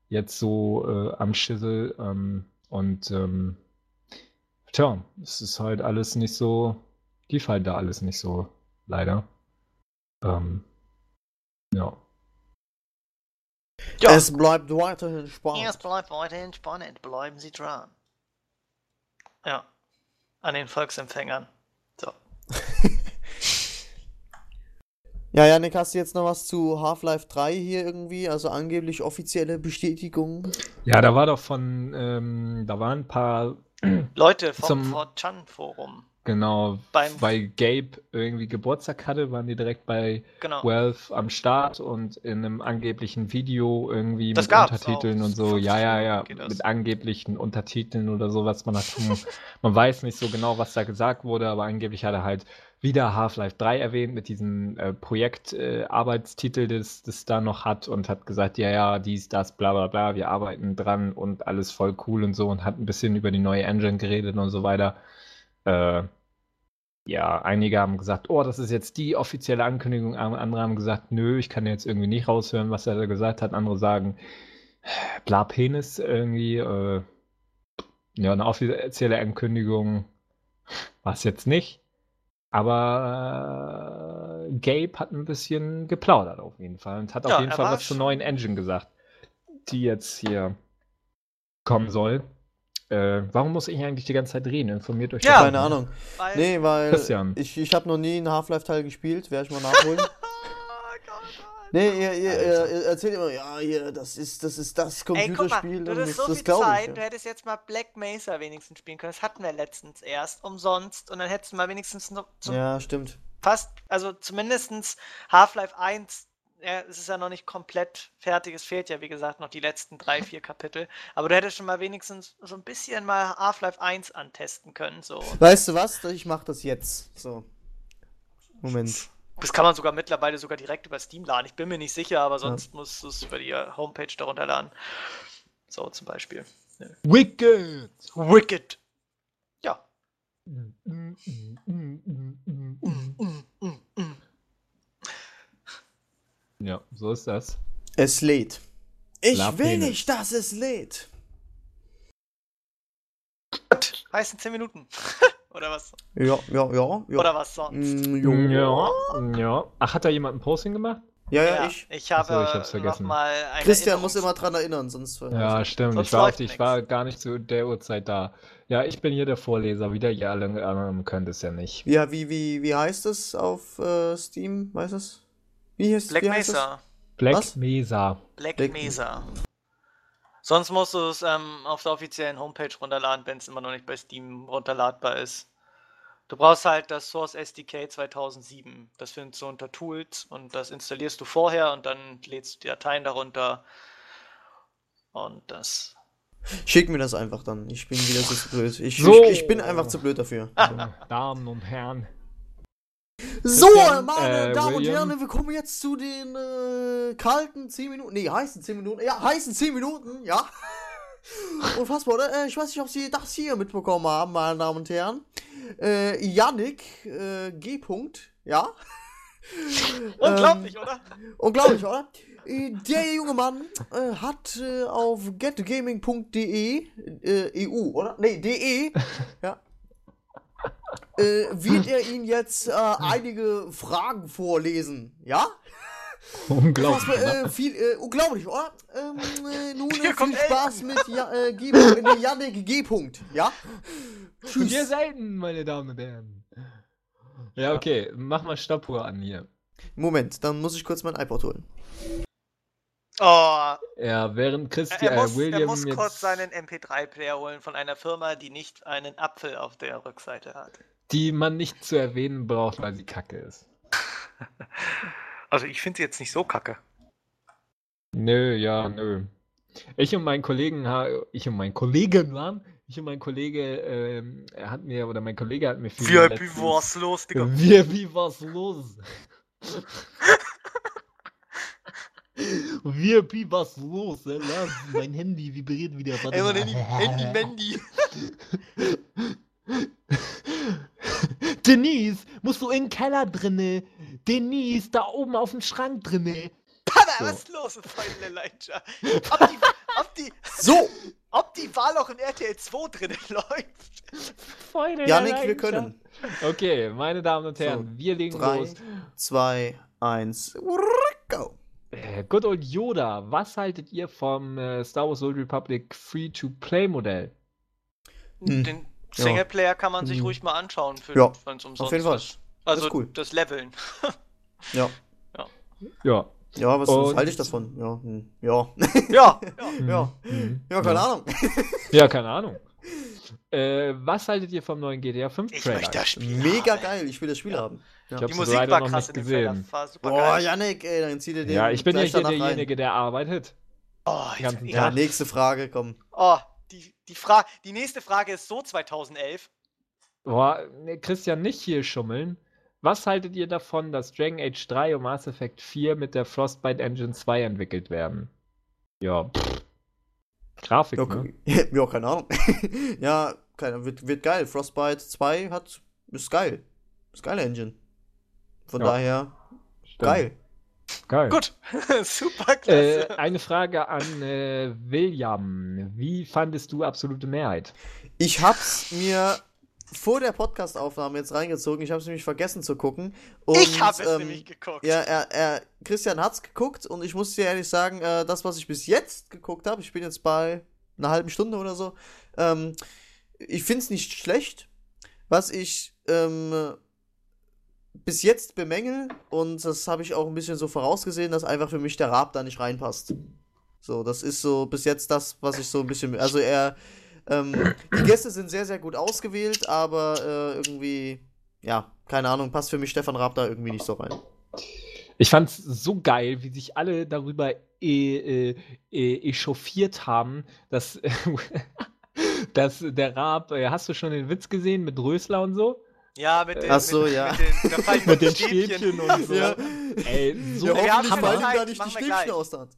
jetzt so äh, am Schissel ähm, und ähm, tja, es ist halt alles nicht so, lief halt da alles nicht so, leider. Ähm, ja. Ja, Es bleibt weiterhin spannend. es bleibt weiterhin spannend. Bleiben Sie dran. Ja. An den Volksempfängern. So. *laughs* Ja, Janik, hast du jetzt noch was zu Half-Life 3 hier irgendwie? Also angeblich offizielle Bestätigung? Ja, da war doch von, ähm, da waren ein paar, Leute vom Zum- 4chan-Forum. Genau, Beim- weil Gabe irgendwie Geburtstag hatte, waren die direkt bei Genau. Valve am Start und in einem angeblichen Video irgendwie Das mit Untertiteln auch. und so. Ja, ja, ja, mit angeblichen Untertiteln oder sowas. Man, hat, hm, *laughs* man weiß nicht so genau, was da gesagt wurde, aber angeblich hat er halt wieder Half-Life 3 erwähnt mit diesem äh, Projekt-Arbeitstitel, äh, Arbeitstitel, das das da noch hat und hat gesagt, ja, ja, dies, das, bla, bla, bla, wir arbeiten dran und alles voll cool und so und hat ein bisschen über die neue Engine geredet und so weiter. Äh, ja, einige haben gesagt, oh, das ist jetzt die offizielle Ankündigung. Andere haben gesagt, nö, ich kann jetzt irgendwie nicht raushören, was er da gesagt hat. Andere sagen, bla Penis irgendwie. Äh, ja, eine offizielle Ankündigung war es jetzt nicht. Aber äh, Gabe hat ein bisschen geplaudert auf jeden Fall und hat Ja, auf jeden Fall was zur neuen Engine gesagt, die jetzt hier kommen soll. Äh, warum muss ich eigentlich die ganze Zeit reden? Informiert euch Ja. Keine. Ahnung. Weil Nee, weil Christian. ich, ich habe noch nie einen Half-Life-Teil gespielt, werde ich mal nachholen. *laughs* Nee, ihr, ihr, ihr, ihr erzählt immer, ja, hier, das ist das, ist das Ey, guck mal, Computerspiel du hattest das, so das viel Zeit, ich. du Ja. hättest jetzt mal Black Mesa wenigstens spielen können. Das hatten wir letztens erst, umsonst. Und dann hättest du mal wenigstens noch zum ja, stimmt. fast, also zumindestens Half-Life 1, ja, es ist ja noch nicht komplett fertig, es fehlt ja, wie gesagt, noch die letzten drei, vier Kapitel. Aber du hättest schon mal wenigstens so ein bisschen mal Half-Life 1 antesten können, so. Weißt du was? Ich mach das jetzt. So. Moment. Das kann man sogar mittlerweile sogar direkt über Steam laden. Ich bin mir nicht sicher, aber sonst musst du es über die äh, Homepage darunter laden. So zum Beispiel. Wicked! Wicked. Ja. Ja, so ist das. Es lädt. Ich La will Penis. nicht, dass es lädt. Gut. Heißen 10 Minuten. *laughs* Oder was? Ja, ja, ja. ja. Oder was sonst? Mm, jo. Ja, ja. Ach, hat da jemand ein Posting gemacht? Ja, ja, ich. Ich habe Achso, ich hab's vergessen. Christian muss immer dran erinnern, sonst. Ja, stimmt. Sonst Ich war, auf ich war gar nicht zu der Uhrzeit da. Ja, ich bin hier der Vorleser. Wieder ihr alle anderen könnt es ja nicht. Ja, wie, wie, wie heißt es auf äh, Steam? Weißt du es? Wie heißt Black wie heißt es? Mesa. Black Was? Mesa. Black, Black- Mesa. Sonst musst du es ähm, auf der offiziellen Homepage runterladen, wenn es immer noch nicht bei Steam runterladbar ist. Du brauchst halt das Source SDK 2007. Das findest du unter Tools und das installierst du vorher und dann lädst du die Dateien darunter. Und das. Schick mir das einfach dann. Ich bin wieder zu blöd. Ich, So. ich, ich bin einfach zu blöd dafür. Damen und Herren. So, meine äh, Damen und William? Herren, wir kommen jetzt zu den äh, kalten 10 Minuten. Nee, heißen 10 Minuten. Ja, heißen 10 Minuten, ja. *laughs* Unfassbar, oder? Äh, ich weiß nicht, ob Sie das hier mitbekommen haben, meine Damen und Herren. Äh, Yannick, äh, G. -Punkt, ja. *laughs* Unglaublich, oder? Unglaublich, oder? Äh, Der junge Mann äh, hat äh, auf getgaming.de äh, EU, oder? Nee, de, *laughs* ja. Äh, wird er ihn jetzt äh, einige Fragen vorlesen, ja? Unglaublich. Was, ne? äh, viel, äh, unglaublich, oder? Ähm, äh, nun äh, Hier viel kommt Spaß mit ja, äh, G *laughs* äh, Yannick G. -Punkt, ja? Wir Tschüss. selten, meine Damen und Herren. Ja, okay. Mach mal Stoppuhr an hier. Moment, dann muss ich kurz mein iPod holen. Oh, Ja, während Christian, er, muss, William er muss jetzt, kurz seinen MP3-Player holen von einer Firma, die nicht einen Apfel auf der Rückseite hat. die man nicht zu erwähnen braucht, weil sie kacke ist. *laughs* Also ich finde sie jetzt nicht so kacke. Nö, ja, nö. Ich und mein Kollegen, ich und mein Kollegen waren, ich und mein Kollege, ähm, er hat mir, oder mein Kollege hat mir für die VIP letzten- war's los, Digga. Wie was los? *laughs* Wir, wie was los? Lass, mein Handy vibriert wieder. Warte Ey, mal. Handy, Handy, Mandy. *laughs* Denise, musst du in den Keller drinne. Denise, da oben auf dem Schrank drinne. Papa, So. was ist los, Freundin Elijah? Ob die, ob die, So, ob die Wahl auch in RTL 2 drin läuft? Freunde, Yannick, der wir können. Okay, meine Damen und Herren, So, wir legen drei. los. 2, 1, go. Äh, Good old Yoda, was haltet ihr vom äh, Star Wars Old Republic Free-to-Play-Modell? Hm. Den Singleplayer kann man sich Hm. ruhig mal anschauen, für, Ja, wenn es umsonst jeden Fall. ist. Also ist cool. das Leveln. Ja. Ja. Ja, was, was Und- halte ich davon? Ja, hm, ja. Ja, *laughs* ja. ja. Mhm. ja, keine Ahnung. Ja, keine Ahnung. *laughs* Äh, was haltet ihr vom neuen GTA 5 Ich Trailer? möchte das Spiel Mega haben. geil, ich will das Spiel Ja. haben. Ja. Ich Die Musik war krass nicht in dem Trailer. gesehen. War super Boah, geil. Yannick, ey, dann zieh dir den Ja, ich bin rein. derjenige, der arbeitet. Oh, jetzt, Ja, nächste Frage, komm. oh die, die, Fra die nächste Frage ist so 2011. Boah, ne, Christian, nicht hier schummeln. Was haltet ihr davon, dass Dragon Age 3 und Mass Effect 4 mit der Frostbite Engine 2 entwickelt werden? Ja, pff. Grafik, Ja, ne? *laughs* ja keine Ahnung. *laughs* ja, keine, wird, wird geil. Frostbite 2 hat, ist geil. Ist geile Engine. Von Ja. daher, Stimmt. geil. Geil. Gut, *laughs* super Äh, klasse. eine Frage an äh, William. Wie fandest du absolute Mehrheit? Ich hab's mir vor der Podcast-Aufnahme jetzt reingezogen. Ich hab's nämlich vergessen zu gucken. Und, ich habe es ähm, nämlich geguckt. Ja, er, er, Christian hat's geguckt und ich muss dir ehrlich sagen, äh, das, was ich bis jetzt geguckt habe, ich bin jetzt bei einer halben Stunde oder so, ähm, ich find's nicht schlecht. Was ich ähm, bis jetzt bemängel, und das habe ich auch ein bisschen so vorausgesehen, dass einfach für mich der Raab da nicht reinpasst. So, das ist so bis jetzt das, was ich so ein bisschen. Also er. Ähm, die Gäste sind sehr, sehr gut ausgewählt, aber äh, irgendwie, ja, keine Ahnung, passt für mich Stefan Raab da irgendwie nicht so rein. Ich fand es so geil, wie sich alle darüber e äh, äh, echauffiert haben, dass, *laughs* dass der Raab, äh, hast du schon den Witz gesehen mit Rösler und so? Ja, mit den, Ach so, mit, ja. mit den, da fallen *laughs* Mit den Stäbchen. Stäbchen und so. Ja. Ey, so ja, wir haben fallen da nicht die Stäbchen aus der Hand.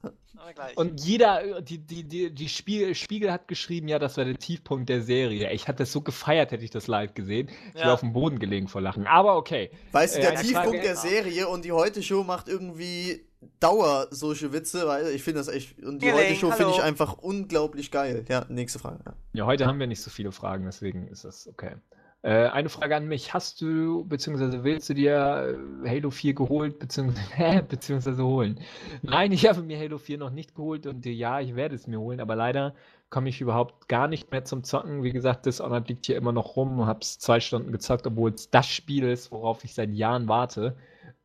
Und jeder, die, die, die, die Spiegel, Spiegel hat geschrieben, ja, das war der Tiefpunkt der Serie. Ich hatte das so gefeiert, hätte ich das live gesehen. Ich Ja. wäre auf dem Boden gelegen vor Lachen. Aber okay. Weißt du, Äh, der eine Tiefpunkt der Serie und die Heute-Show macht irgendwie Dauer solche Witze, weil ich finde das echt. Und die Gelling, Heute-Show finde ich einfach unglaublich geil. Ja, nächste Frage. Ja. Ja, heute haben wir nicht so viele Fragen, deswegen ist das okay. Äh, eine Frage an mich. Hast du, beziehungsweise willst du dir äh, Halo 4 geholt, beziehungsweise, *laughs* beziehungsweise holen? Nein, ich habe mir Halo 4 noch nicht geholt und äh, ja, ich werde es mir holen, aber leider komme ich überhaupt gar nicht mehr zum Zocken. Wie gesagt, Dishonored liegt hier immer noch rum und habe es zwei Stunden gezockt, obwohl es das Spiel ist, worauf ich seit Jahren warte.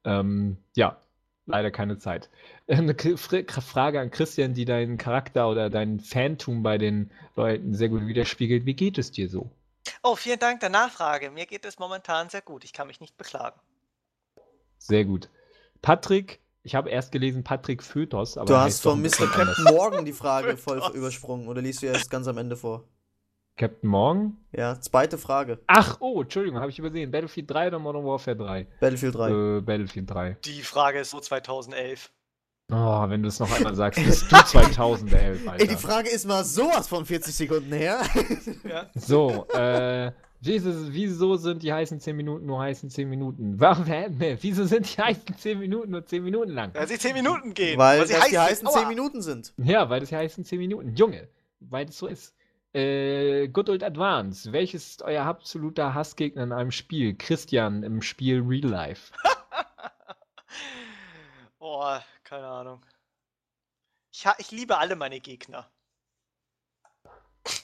Ähm, ja, leider keine Zeit. *laughs* Eine Frage an Christian, die deinen Charakter oder dein Fantum bei den Leuten sehr gut widerspiegelt. Wie geht es dir so? Oh, vielen Dank der Nachfrage. Mir geht es momentan sehr gut. Ich kann mich nicht beklagen. Sehr gut. Patrick, ich habe erst gelesen Patrick Fötos, aber Du hast von Mr. Captain Morgan die Frage *laughs* voll übersprungen. Oder liest du erst ganz am Ende vor? Captain Morgan? Ja, zweite Frage. Ach, oh, Entschuldigung, habe ich übersehen. Battlefield 3 oder Modern Warfare 3? Battlefield 3. Äh, Battlefield 3. Die Frage ist so 2011. Oh, wenn du es noch einmal sagst, bist du 2011, *laughs* Alter. Ey, die Frage ist mal sowas von 40 Sekunden her. *laughs* Ja. So, äh, wieso, wieso sind die heißen 10 Minuten nur heißen 10 Minuten? *laughs* Warum, hä? Wieso sind die heißen 10 Minuten nur 10 Minuten lang? Weil sie 10 Minuten gehen. Weil sie das die heiß heißen sind. 10 Aua. Minuten sind. Ja, weil das ja heißen 10 Minuten. Junge, weil das so ist. Äh, Good Old Advance. Welches ist euer absoluter Hassgegner in einem Spiel? Christian im Spiel Real Life. *laughs* Oh, keine Ahnung. Ich, ich liebe alle meine Gegner.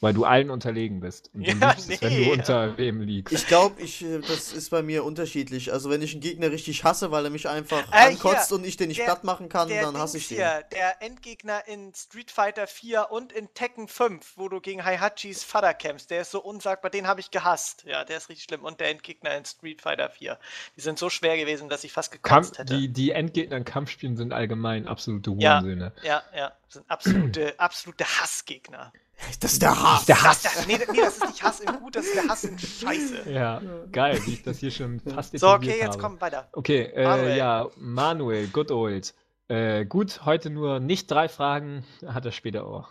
Weil du allen unterlegen bist. Und du Ja, liebst es, wenn nee. du unter wem liegst. Ich glaube, ich, äh, das ist bei mir unterschiedlich. Also wenn ich einen Gegner richtig hasse, weil er mich einfach Äh, ankotzt hier, und ich den nicht der- platt machen kann, dann hasse ich den. hier, der Endgegner in Street Fighter 4 und in Tekken 5, wo du gegen Haihachis Vater kämpfst, der ist so unsagbar, den habe ich gehasst. Ja, der ist richtig schlimm. Und der Endgegner in Street Fighter 4. Die sind so schwer gewesen, dass ich fast gekotzt Kampf, hätte. die, die Endgegner in Kampfspielen sind allgemein absolute Ja. Hurensöhne. Ja, ja, sind absolute, absolute Hassgegner. Das ist der Hass. Der Das, Hass. das, nee, nee, das ist nicht Hass in Gut, das ist der Hass in Scheiße. Ja, geil, wie ich das hier schon fast So, okay, jetzt habe. komm weiter. Okay, äh, Manuel. ja, Manuel, good old. Äh, gut, heute nur nicht drei Fragen, hat er später auch.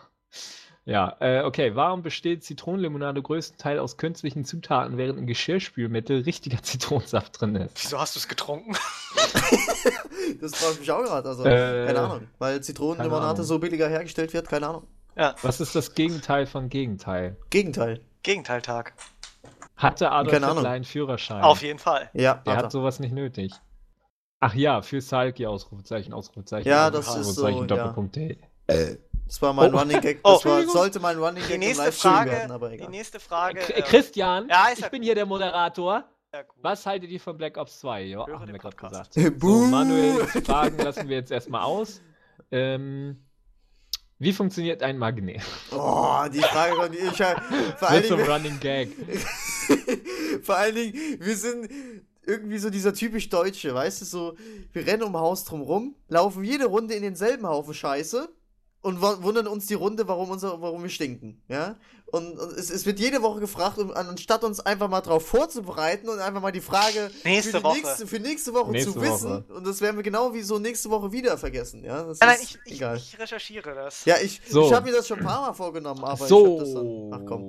Ja, äh, okay, warum besteht Zitronenlimonade größtenteils aus künstlichen Zutaten, während im Geschirrspülmittel richtiger *laughs* Zitronensaft drin ist? Wieso hast du es getrunken? *laughs* Das frage ich mich auch gerade. Also, Äh, keine Ahnung. Weil Zitronenlimonade so billiger hergestellt wird, keine Ahnung. Ja, Was ist das Gegenteil von Gegenteil? Gegenteil. Gegenteiltag. Hatte Adolf Keine Ahnung. Hitler einen Führerschein? Auf jeden Fall. Ja, Der hat hat sowas nicht nötig. Ach ja, für Salki Ausrufezeichen, Ausrufezeichen. Ja, das ist Ausrufezeichen, so, ja. Doppelpunkt D. Das war mein Oh. Running Gag. *laughs* Oh. Das war, Entschuldigung. sollte mein Running Die Gag im nächste Frage, werden, aber die egal. nächste Frage. K- äh, Christian, ja, ich bin hier der Moderator. ja. Was haltet ihr von Black Ops 2? Ja, haben wir gerade gesagt. So, Buh. Manuels Fragen lassen wir jetzt erstmal aus. Ähm, wie funktioniert ein Magnet? Oh, die Frage konnte ich ja. *laughs* Vor allen so Dingen, Running Gag. *laughs* vor allen Dingen, wir sind irgendwie so dieser typisch Deutsche, weißt du, so, wir rennen um Haus drum rum, laufen jede Runde in denselben Haufen Scheiße und wundern uns die Runde, warum, unser, warum wir stinken, ja? Und, und es, es wird jede Woche gefragt, um, anstatt uns einfach mal drauf vorzubereiten und einfach mal die Frage Nächste für, die Woche. nächste, für nächste Woche Nächste zu wissen, und das werden wir genau wie so nächste Woche wieder vergessen, ja? Das Nein, nein, ist ich, ich, egal. ich recherchiere das. ja, ich, So. ich habe mir das schon ein paar Mal vorgenommen, aber ich so. hab das dann. Ach komm.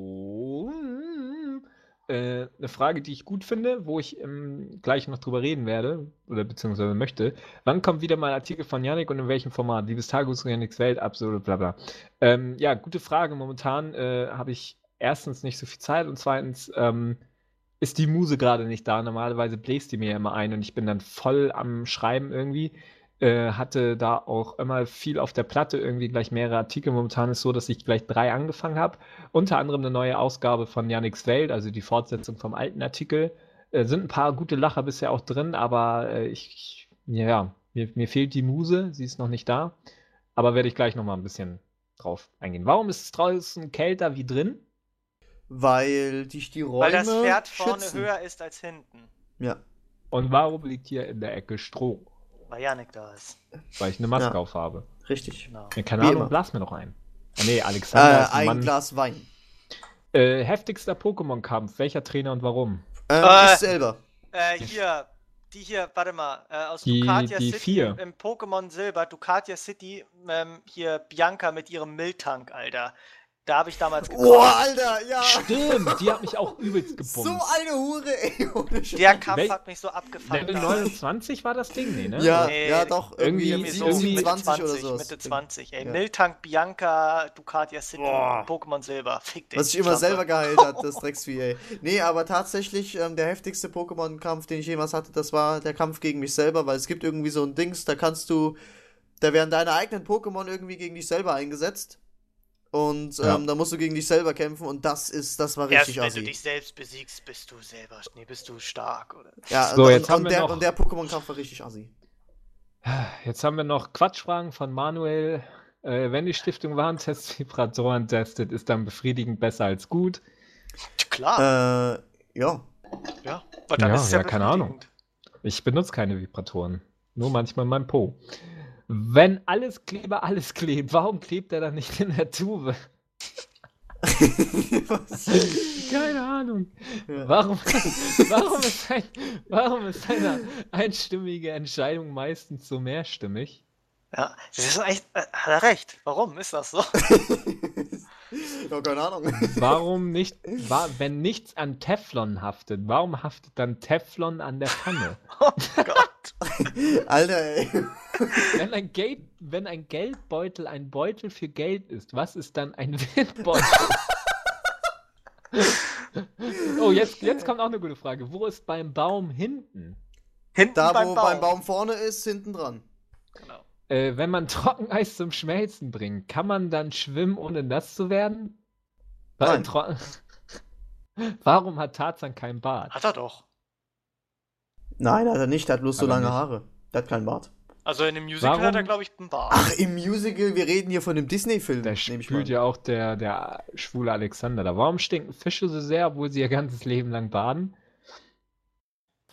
Äh, eine Frage, die ich gut finde, wo ich ähm, gleich noch drüber reden werde, oder beziehungsweise möchte. Wann kommt wieder mal ein Artikel von Yannick und in welchem Format? Liebes Tagus, Yannicks Welt, absolut, bla bla. Ähm, ja, gute Frage. Momentan äh, habe ich erstens nicht so viel Zeit und zweitens ähm, ist die Muse gerade nicht da. Normalerweise bläst die mir ja immer ein und ich bin dann voll am Schreiben irgendwie. Äh, hatte da auch immer viel auf der Platte, irgendwie gleich mehrere Artikel. Momentan ist so, dass ich gleich drei angefangen habe. Unter anderem eine neue Ausgabe von Yannick's Welt, also die Fortsetzung vom alten Artikel. Äh, sind ein paar gute Lacher bisher auch drin, aber äh, ich, ich, ja, mir, mir fehlt die Muse, sie ist noch nicht da. Aber werde ich gleich nochmal ein bisschen drauf eingehen. Warum ist es draußen kälter wie drin? Weil dich die Räume Weil das Pferd vorne schützen. höher ist als hinten. Ja. Und warum liegt hier in der Ecke Stroh? Weil Janik da ist. Weil ich eine Maske Ja. aufhabe. Richtig. Genau. Ja, keine Wie Ahnung, immer. blas mir doch ein. Ah, nee, Alexander Äh, ist ein ein Mann. Glas Wein. Äh, heftigster Pokémon-Kampf. Welcher Trainer und warum? Ähm, Äh, ich selber. Äh, hier, die hier, warte mal, äh, aus Die- Ducatia die City vier. im Pokémon Silber, Ducatia City, ähm, hier Bianca mit ihrem Miltank, Alter. Da habe ich damals gekauft. Boah, Alter, ja. Stimmt, die hat mich auch *laughs* übelst gebumst. So eine Hure, ey. Ohne. Der Kampf Wel- hat mich so abgefuckt. Level 29 war das Ding, nee, ne? Ja, Nee, ja, doch, irgendwie, irgendwie- so irgendwie- 27 oder so. Mitte 20, ey. Ja. Miltank, Bianca, Ducatia City. Pokémon Silber. Fick dich. Was sich immer selber geheilt hat, das *laughs* Drecksvieh, ey. Nee, aber tatsächlich, ähm, der heftigste Pokémon-Kampf, den ich jemals hatte, das war der Kampf gegen mich selber, weil es gibt irgendwie so ein Dings, da kannst du, da werden deine eigenen Pokémon irgendwie gegen dich selber eingesetzt. Und ähm, Ja. da musst du gegen dich selber kämpfen und das ist, das war Erst richtig wenn assi. du dich selbst besiegst, bist du selber, nee, bist du stark, oder? Ja, So, und, jetzt und, haben wir der, noch- und der Pokémon-Kampf war richtig assi. Jetzt haben wir noch Quatschfragen von Manuel. Äh, wenn die Stiftung Warentest-Vibratoren testet, ist dann befriedigend besser als gut. Klar, Äh, ja. ja. Aber dann ja, ist es ja, ja, keine Ahnung. Ich benutze keine Vibratoren. Nur manchmal in meinem Po. Wenn alles Kleber alles klebt, warum klebt er dann nicht in der Tube? *laughs* Keine Ahnung. Ja. Warum, warum, ist ein, warum ist eine einstimmige Entscheidung meistens so mehrstimmig? Ja, das ist echt, äh, hat er recht. Warum ist das so? *laughs* ja, keine Ahnung. Warum nicht, wa, wenn nichts an Teflon haftet, warum haftet dann Teflon an der Pfanne? *laughs* Oh Gott. Alter, ey. Wenn ein, Geld, wenn ein Geldbeutel ein Beutel für Geld ist, was ist dann ein *laughs* Windbeutel? oh, jetzt, jetzt kommt auch eine gute Frage. Wo ist beim Baum hinten? Hinten Da, beim wo Baum. beim Baum vorne ist, hinten dran. Genau. Äh, wenn man *laughs* Trockeneis zum Schmelzen bringt, kann man dann schwimmen, ohne nass zu werden? Weil Nein. Tro- *laughs* Warum hat Tarzan kein Bart? Hat er doch. Nein, hat er nicht. Der hat bloß so Hat er lange nicht. Haare. Der hat kein Bart. Also in dem Musical hat er, Warum- glaube ich, einen Bart. Ach, im Musical, wir reden hier von dem Disney-Film. Da spielt ja auch der, der schwule Alexander da. Warum stinken Fische so sehr, obwohl sie ihr ganzes Leben lang baden?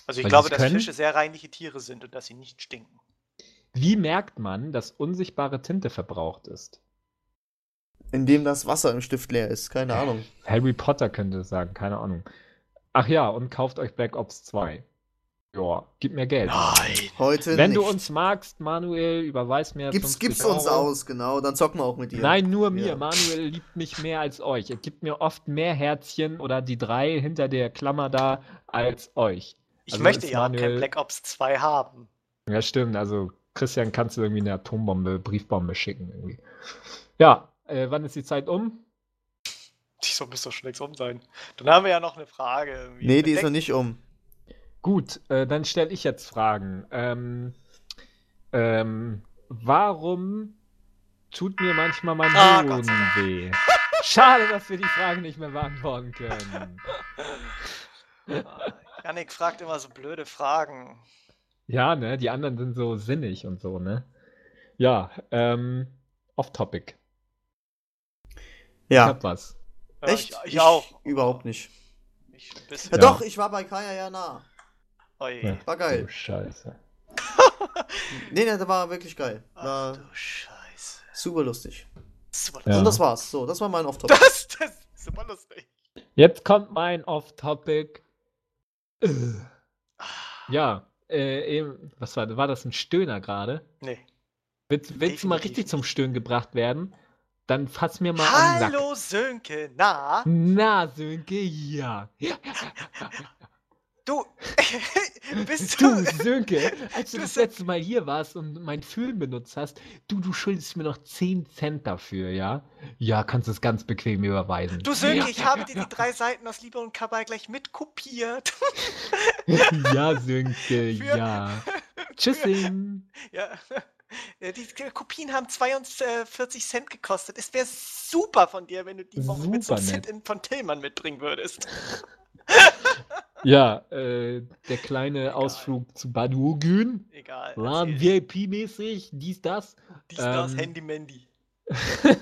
also ich weil glaube, dass können? Fische sehr reinliche Tiere sind und dass sie nicht stinken. Wie merkt man, dass unsichtbare Tinte verbraucht ist? Indem das Wasser im Stift leer ist. Keine Ahnung. Harry Potter könnte es sagen, keine Ahnung. Ach ja, und kauft euch Black Ops 2. Ja, gib mir Geld. Nein. Heute Wenn nicht. du uns magst, Manuel, überweis mir Gib's, 50 gib's uns Euro. aus, genau. Dann zocken wir auch mit dir. Nein, nur mir. Ja. Manuel liebt mich mehr als euch. Er gibt mir oft mehr Herzchen oder die drei hinter der Klammer da als euch. Ich Also möchte ja auch kein Manuel- Black Ops 2 haben. Ja, stimmt. Also, Christian, kannst du irgendwie eine Atombombe, Briefbombe schicken irgendwie. Ja, äh, wann ist die Zeit um? Die soll müsste doch schon längst um sein. Dann haben wir ja noch eine Frage. irgendwie. Nee, die ist noch nicht um. Gut, äh, dann stelle ich jetzt Fragen. Ähm, ähm, warum tut mir manchmal mein Ah, Dank. weh? *laughs* Schade, dass wir die Fragen nicht mehr beantworten können. *laughs* Janik fragt immer so blöde Fragen. Ja, ne, die anderen sind so sinnig und so, ne? Ja, ähm, off-topic. Ich Ja. hab was. Ja, Echt? Ich, ich auch. Überhaupt nicht. Ich ein bisschen. Ja, Ja. Doch, ich war bei Kaya ja nah. Oi. Ja. War geil. Oh, Scheiße. *laughs* Nee, nee, das war wirklich geil. Ach War du Scheiße. super lustig. Super Ja. Und das war's. So, das war mein off Das, das ist super lustig. Jetzt kommt mein Off-Topic. Äh. Ja, äh, eben, was war, war das ein Stöhner gerade? Nee. Willst, willst du mal richtig zum Stöhnen gebracht werden? Dann fass mir mal an den Sack. Hallo Sönke, na? Na, Sönke, ja. Du, *laughs* bist Du, du... Sönke, *laughs* als du Du das letzte Mal hier warst und mein Föhn benutzt hast, du, du schuldest mir noch 10 Cent dafür, ja? Ja, kannst es ganz bequem überweisen. Du Sönke, ich habe dir die drei Seiten aus Liebe und Kabal gleich mitkopiert. *laughs* ja, Sönke, Für- ja. Tschüssing. Ja. Ja, Die Kopien haben 42 Cent gekostet. Es wäre super von dir, wenn du die Woche mit so einem Super nett. in von Tillmann mitbringen würdest. Ja, äh, der kleine Egal. Ausflug zu Badugün. Egal. War erzähl. VIP-mäßig, dies, das. Dies, das, ähm, Handy Mandy. *laughs*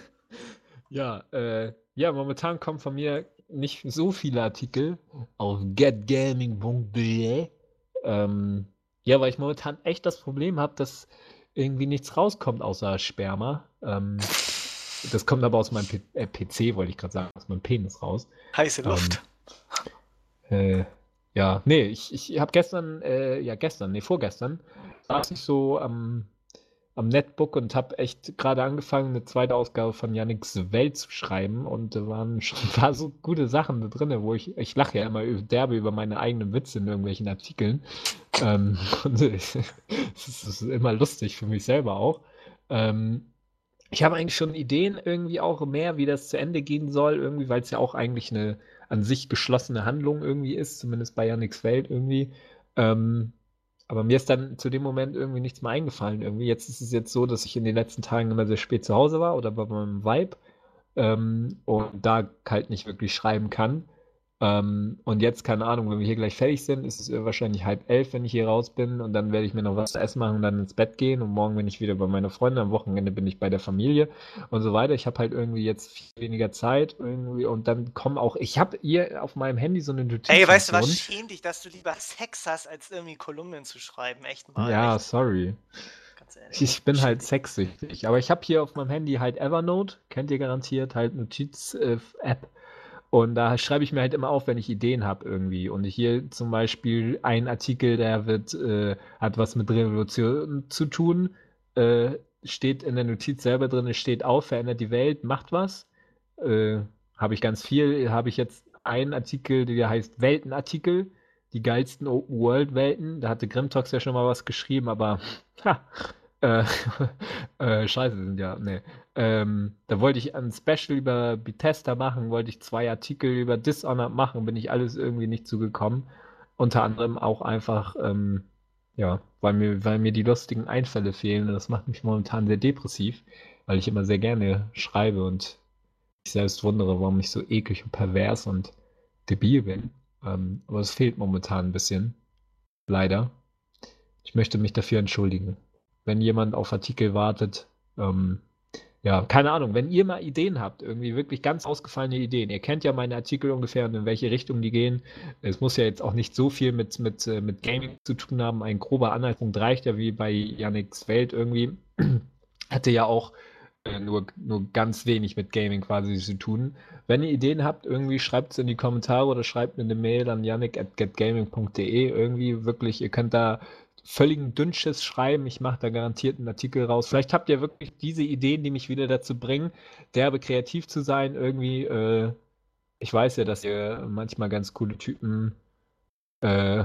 Ja, äh, ja, momentan kommen von mir nicht so viele Artikel auf getgaming.de. Ähm, ja, weil ich momentan echt das Problem habe, dass irgendwie nichts rauskommt außer Sperma. Ähm, das kommt aber aus meinem P äh, PC, wollte ich gerade sagen, aus meinem Penis raus. Heiße ähm, Luft. Äh, ja, nee, ich, ich habe gestern, äh, ja gestern, nee, vorgestern, saß ich so am, am Netbook und habe echt gerade angefangen, eine zweite Ausgabe von Yannicks Welt zu schreiben und da waren *laughs* schon paar so gute Sachen da drin, wo ich, ich lache ja immer derbe über meine eigenen Witze in irgendwelchen Artikeln. Ähm, *laughs* ist immer lustig für mich selber auch. Ähm, ich habe eigentlich schon Ideen irgendwie auch mehr, wie das zu Ende gehen soll, irgendwie, weil es ja auch eigentlich eine an sich geschlossene Handlung irgendwie ist, zumindest bei Yannicks Welt irgendwie. Ähm, aber mir ist dann zu dem Moment irgendwie nichts mehr eingefallen. Irgendwie jetzt ist es jetzt so, dass ich in den letzten Tagen immer sehr spät zu Hause war oder bei meinem Vibe ähm, und da halt nicht wirklich schreiben kann. Ähm, und jetzt, keine Ahnung, wenn wir hier gleich fertig sind, ist es äh, wahrscheinlich halb elf, wenn ich hier raus bin und dann werde ich mir noch was zu essen machen und dann ins Bett gehen und morgen bin ich wieder bei meiner Freundin, am Wochenende bin ich bei der Familie und so weiter. Ich habe halt irgendwie jetzt viel weniger Zeit irgendwie und dann kommen auch, ich habe hier auf meinem Handy so eine Notiz. Ey, weißt du was? Schäm dich, dass du lieber Sex hast, als irgendwie Kolumnen zu schreiben. Echt mal. Ja, echt, sorry. ganz ehrlich. Ich bin halt sexsüchtig. Aber ich habe hier auf meinem Handy halt Evernote, kennt ihr garantiert, halt Notiz-App. Und da schreibe ich mir halt immer auf, wenn ich Ideen habe irgendwie. Und hier zum Beispiel ein Artikel, der wird, äh, hat was mit Revolution zu tun. Äh, steht in der Notiz selber drin, es steht auf, verändert die Welt, macht was. Äh, habe ich ganz viel. Habe ich jetzt einen Artikel, der heißt Weltenartikel. Die geilsten Open-World-Welten. Da hatte Grimtox ja schon mal was geschrieben, aber ha, *laughs* äh, äh, scheiße sind ja, ne. Ähm, da wollte ich ein Special über Bethesda machen, wollte ich zwei Artikel über Dishonored machen, bin ich alles irgendwie nicht zugekommen. Unter anderem auch einfach, ähm, ja, weil mir, weil mir die lustigen Einfälle fehlen das macht mich momentan sehr depressiv, weil ich immer sehr gerne schreibe und ich selbst wundere, warum ich so eklig und pervers und debil bin. Ähm, aber es fehlt momentan ein bisschen. Leider. Ich möchte mich dafür entschuldigen. Wenn jemand auf Artikel wartet, ähm, ja, keine Ahnung, wenn ihr mal Ideen habt, irgendwie wirklich ganz ausgefallene Ideen, ihr kennt ja meine Artikel ungefähr und in welche Richtung die gehen. Es muss ja jetzt auch nicht so viel mit, mit, äh, mit Gaming zu tun haben. Ein grober Anhaltspunkt reicht ja wie bei Yannicks Welt irgendwie. *clears throat* Hatte ja auch äh, nur, nur ganz wenig mit Gaming quasi zu tun. Wenn ihr Ideen habt, irgendwie schreibt es in die Kommentare oder schreibt mir eine Mail an yannick.getgaming.de. Irgendwie wirklich, ihr könnt da völligen Dünnschiss schreiben. Ich mache da garantiert einen Artikel raus. Vielleicht habt ihr wirklich diese Ideen, die mich wieder dazu bringen, derbe kreativ zu sein. Irgendwie, äh, ich weiß ja, dass ihr manchmal ganz coole Typen äh,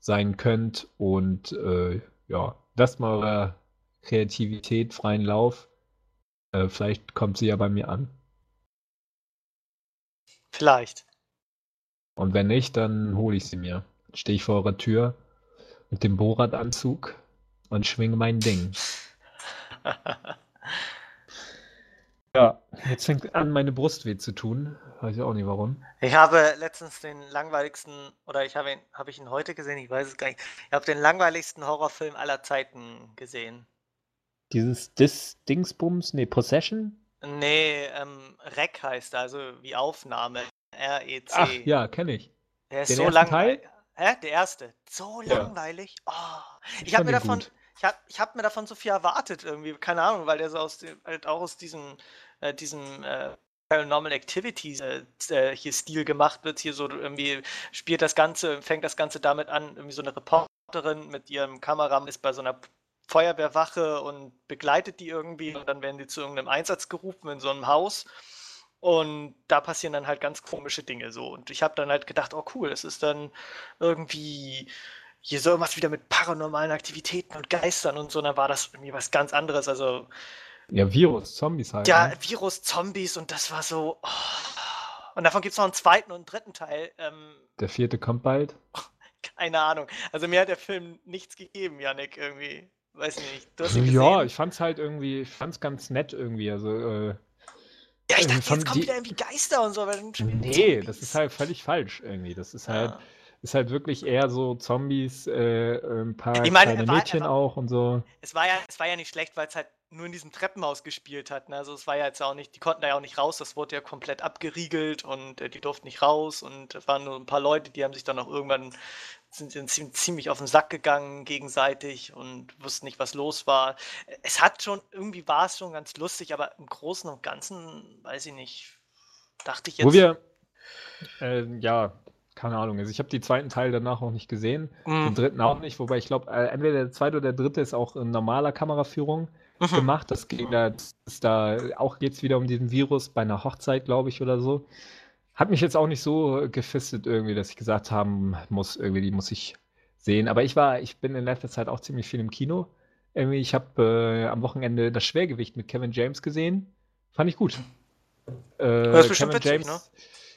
sein könnt und äh, ja, lasst mal eure Kreativität freien Lauf. Äh, vielleicht kommt sie ja bei mir an. Vielleicht. Und wenn nicht, dann hole ich sie mir. Stehe ich vor eurer Tür mit dem Bohrradanzug und schwinge mein Ding. *laughs* Ja, jetzt fängt an, meine Brust weh zu tun. Weiß ich auch nicht warum. Ich habe letztens den langweiligsten, oder ich habe ihn, habe ich ihn heute gesehen, ich weiß es gar nicht. Ich habe den langweiligsten Horrorfilm aller Zeiten gesehen. Dieses Dis Dingsbums, nee, Possession? Nee, ähm, Rec heißt er, also wie Aufnahme. R-E-C. Ach ja, kenne ich. Der ist den so langweilig. Hä? Der erste. So Ja. langweilig. Oh. Ich Ich habe mir davon, gut. ich hab, ich hab mir davon so viel erwartet irgendwie, keine Ahnung, weil der so aus dem, halt auch aus diesem, äh, diesem äh, Paranormal Activities äh, äh, hier Stil gemacht wird. Hier so irgendwie spielt das Ganze, fängt das Ganze damit an, irgendwie so eine Reporterin mit ihrem Kameramann ist bei so einer Feuerwehrwache und begleitet die irgendwie und dann werden die zu irgendeinem Einsatz gerufen in so einem Haus. Und da passieren dann halt ganz komische Dinge so. Und ich habe dann halt gedacht, oh cool, es ist dann irgendwie hier so irgendwas wieder mit paranormalen Aktivitäten und Geistern und so. Und dann war das irgendwie was ganz anderes. Also Ja, Virus, Zombies halt. ja, ne? Virus, Zombies und das war so. Oh. Und davon gibt es noch einen zweiten und einen dritten Teil. Ähm, Der vierte kommt bald. *laughs* keine Ahnung. Also mir hat der Film nichts gegeben, Yannick, irgendwie. Weiß nicht. Du hast ihn Ja, ich fand's halt irgendwie, ich fand's ganz nett irgendwie. Also, äh, ja, ich irgendwie dachte, jetzt kommt die- wieder irgendwie Geister und so. Nee, das ist halt völlig falsch irgendwie. Das ist halt, Ja. ist halt wirklich eher so Zombies, äh, ein paar Ich meine, kleine war- Mädchen war- auch und so. Es war ja, es war ja nicht schlecht, weil es halt nur in diesem Treppenhaus gespielt hat. Ne? Also es war ja jetzt auch nicht, die konnten da ja auch nicht raus, das wurde ja komplett abgeriegelt und äh, die durften nicht raus und es waren nur ein paar Leute, die haben sich dann auch irgendwann sind, zie- ziemlich auf den Sack gegangen gegenseitig und wussten nicht, was los war. Es hat schon, irgendwie war es schon ganz lustig, aber im Großen und Ganzen, weiß ich nicht, dachte ich jetzt. Wo wir, äh, ja, keine Ahnung, also ich habe die zweiten Teil danach auch nicht gesehen, Mm, den dritten auch nicht, wobei ich glaube, äh, entweder der zweite oder der dritte ist auch in normaler Kameraführung mhm. gemacht. Das ging da, ist da auch geht's wieder um diesen Virus bei einer Hochzeit, glaube ich, oder so. Hat mich jetzt auch nicht so gefistet irgendwie, dass ich gesagt haben muss, irgendwie, die muss ich sehen. Aber ich war, ich bin in letzter Zeit auch ziemlich viel im Kino. Irgendwie, ich habe äh, am Wochenende das Schwergewicht mit Kevin James gesehen. Fand ich gut. Äh, Das ist Kevin witzig, James,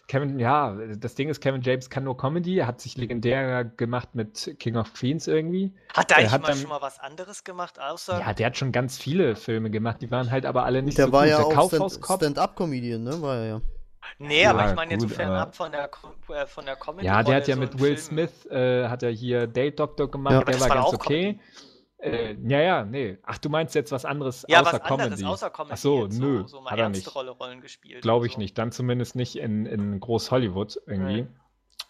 Kevin, ja, das Ding ist, Kevin James kann nur Comedy. Er hat sich legendär gemacht mit King of Queens irgendwie. Hat er er eigentlich hat mal dann- schon mal was anderes gemacht, außer. Ja, der hat schon ganz viele Filme gemacht, die waren halt aber alle nicht Der so war gut. ja Der auch Stand- Kaufhauskopf. Stand-up-Comedian, ne? War er ja. Nee, aber Ja, ich meine jetzt gut, fernab aber- von der, äh, von der Comedy. Ja, der hat ja so mit Will Filmen. Smith, äh, hat er hier Date Doctor gemacht, Ja. Aber der war war ganz okay. Äh, ja, ja, nee. Ach, du meinst jetzt was anderes Ja, außer was anderes Comedy? außer Comedy. Ach so, nö, So, so mal hat er nicht. Rolle Rollen gespielt. Glaube ich so. nicht. Dann zumindest nicht in, in Groß Hollywood irgendwie. Nee.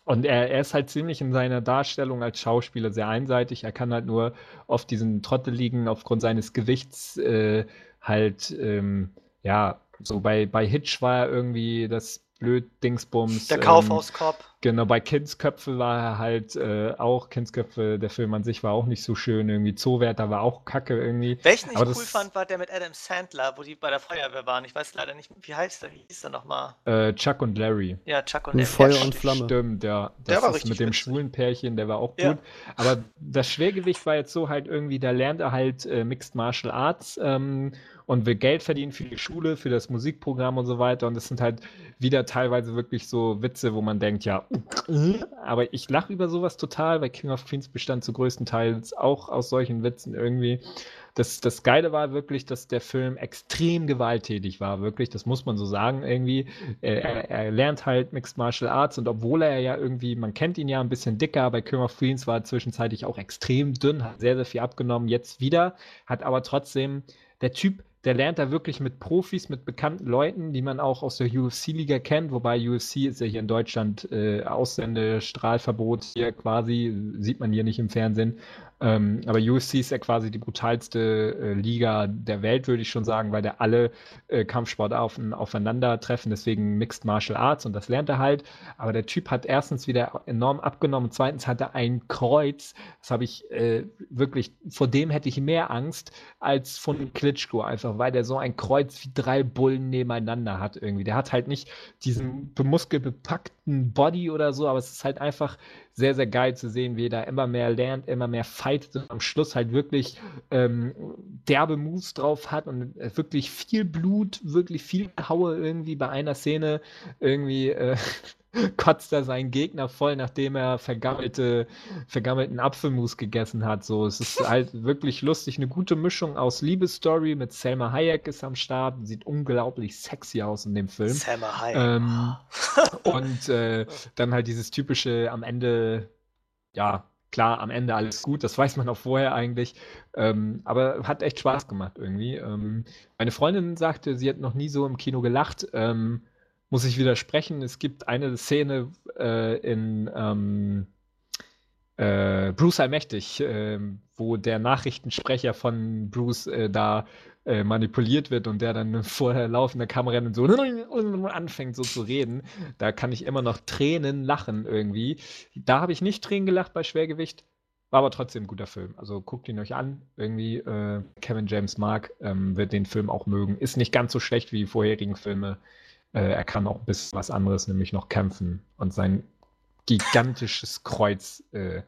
Und er, er ist halt ziemlich in seiner Darstellung als Schauspieler sehr einseitig. Er kann halt nur oft diesen Trotteligen aufgrund seines Gewichts äh, halt, ähm, ja, so bei, bei Hitch war er irgendwie das blöd Dingsbums. Der ähm, Kaufhauskorb. Genau, bei Kindsköpfe war er halt äh, auch, Kindsköpfe, der Film an sich war auch nicht so schön, irgendwie Zoowärter war auch kacke irgendwie. Welchen ich aber cool das- fand, war der mit Adam Sandler, wo die bei der Feuerwehr waren. Ich weiß leider nicht, wie heißt der? Wie hieß der nochmal? Äh, Chuck und Larry. Ja, Chuck und Mit Larry. Feuer Ja, und Flamme. Stimmt, ja. Der Das war ist richtig mit dem witzig. schwulen Pärchen, der war auch Ja. gut. Aber das Schwergewicht war jetzt so halt irgendwie, da lernt er halt äh, Mixed Martial Arts ähm, und will Geld verdienen für die Schule, für das Musikprogramm und so weiter. Und das sind halt wieder teilweise wirklich so Witze, wo man denkt, ja, aber ich lache über sowas total, weil King of Queens bestand zu größten Teils auch aus solchen Witzen irgendwie. Das, das Geile war wirklich, dass der Film extrem gewalttätig war, wirklich, das muss man so sagen irgendwie. Er, er, er lernt halt Mixed Martial Arts und obwohl er ja irgendwie, man kennt ihn ja ein bisschen dicker, bei King of Queens war er zwischenzeitlich auch extrem dünn, hat sehr, sehr viel abgenommen, jetzt wieder, hat aber trotzdem, der Typ, der lernt da wirklich mit Profis, mit bekannten Leuten, die man auch aus der UFC-Liga kennt, wobei UFC ist ja hier in Deutschland äh, Ausländestrahlverbot hier quasi, sieht man hier nicht im Fernsehen. Ähm, aber UFC ist ja quasi die brutalste äh, Liga der Welt, würde ich schon sagen, weil da alle äh, Kampfsport auf, aufeinandertreffen, deswegen Mixed Martial Arts und das lernt er halt. Aber der Typ hat erstens wieder enorm abgenommen, zweitens hat er ein Kreuz, das habe ich äh, wirklich, vor dem hätte ich mehr Angst als von Klitschko, einfach weil der so ein Kreuz wie drei Bullen nebeneinander hat irgendwie. Der hat halt nicht diesen muskelbepackten Body oder so, aber es ist halt einfach sehr, sehr geil zu sehen, wie er da immer mehr lernt, immer mehr fightet und am Schluss halt wirklich ähm, derbe Moves drauf hat und äh, wirklich viel Blut, wirklich viel Haue irgendwie bei einer Szene irgendwie äh, *laughs* kotzt er seinen Gegner voll, nachdem er vergammelte, vergammelten Apfelmus gegessen hat. So, es ist halt *laughs* wirklich lustig, eine gute Mischung aus Liebesstory mit Selma Hayek ist am Start, sieht unglaublich sexy aus in dem Film. Selma Hayek. Ähm, *laughs* und äh, dann halt dieses typische am Ende, ja, klar, am Ende alles gut, das weiß man auch vorher eigentlich. Ähm, aber hat echt Spaß gemacht irgendwie. Ähm, meine Freundin sagte, sie hat noch nie so im Kino gelacht. Ähm, muss ich widersprechen. Es gibt eine Szene äh, in ähm, äh, Bruce Allmächtig, äh, wo der Nachrichtensprecher von Bruce äh, da äh, manipuliert wird und der dann *laughs* vor der laufenden Kamera dann so *laughs* anfängt so zu reden. Da kann ich immer noch Tränen lachen irgendwie. Da habe ich nicht Tränen gelacht bei Schwergewicht. War aber trotzdem ein guter Film. Also guckt ihn euch an. Irgendwie äh, Kevin James Mark ähm, wird den Film auch mögen. Ist nicht ganz so schlecht wie die vorherigen Filme. Äh, er kann auch bisschen was anderes, nämlich noch kämpfen und sein gigantisches Kreuz äh,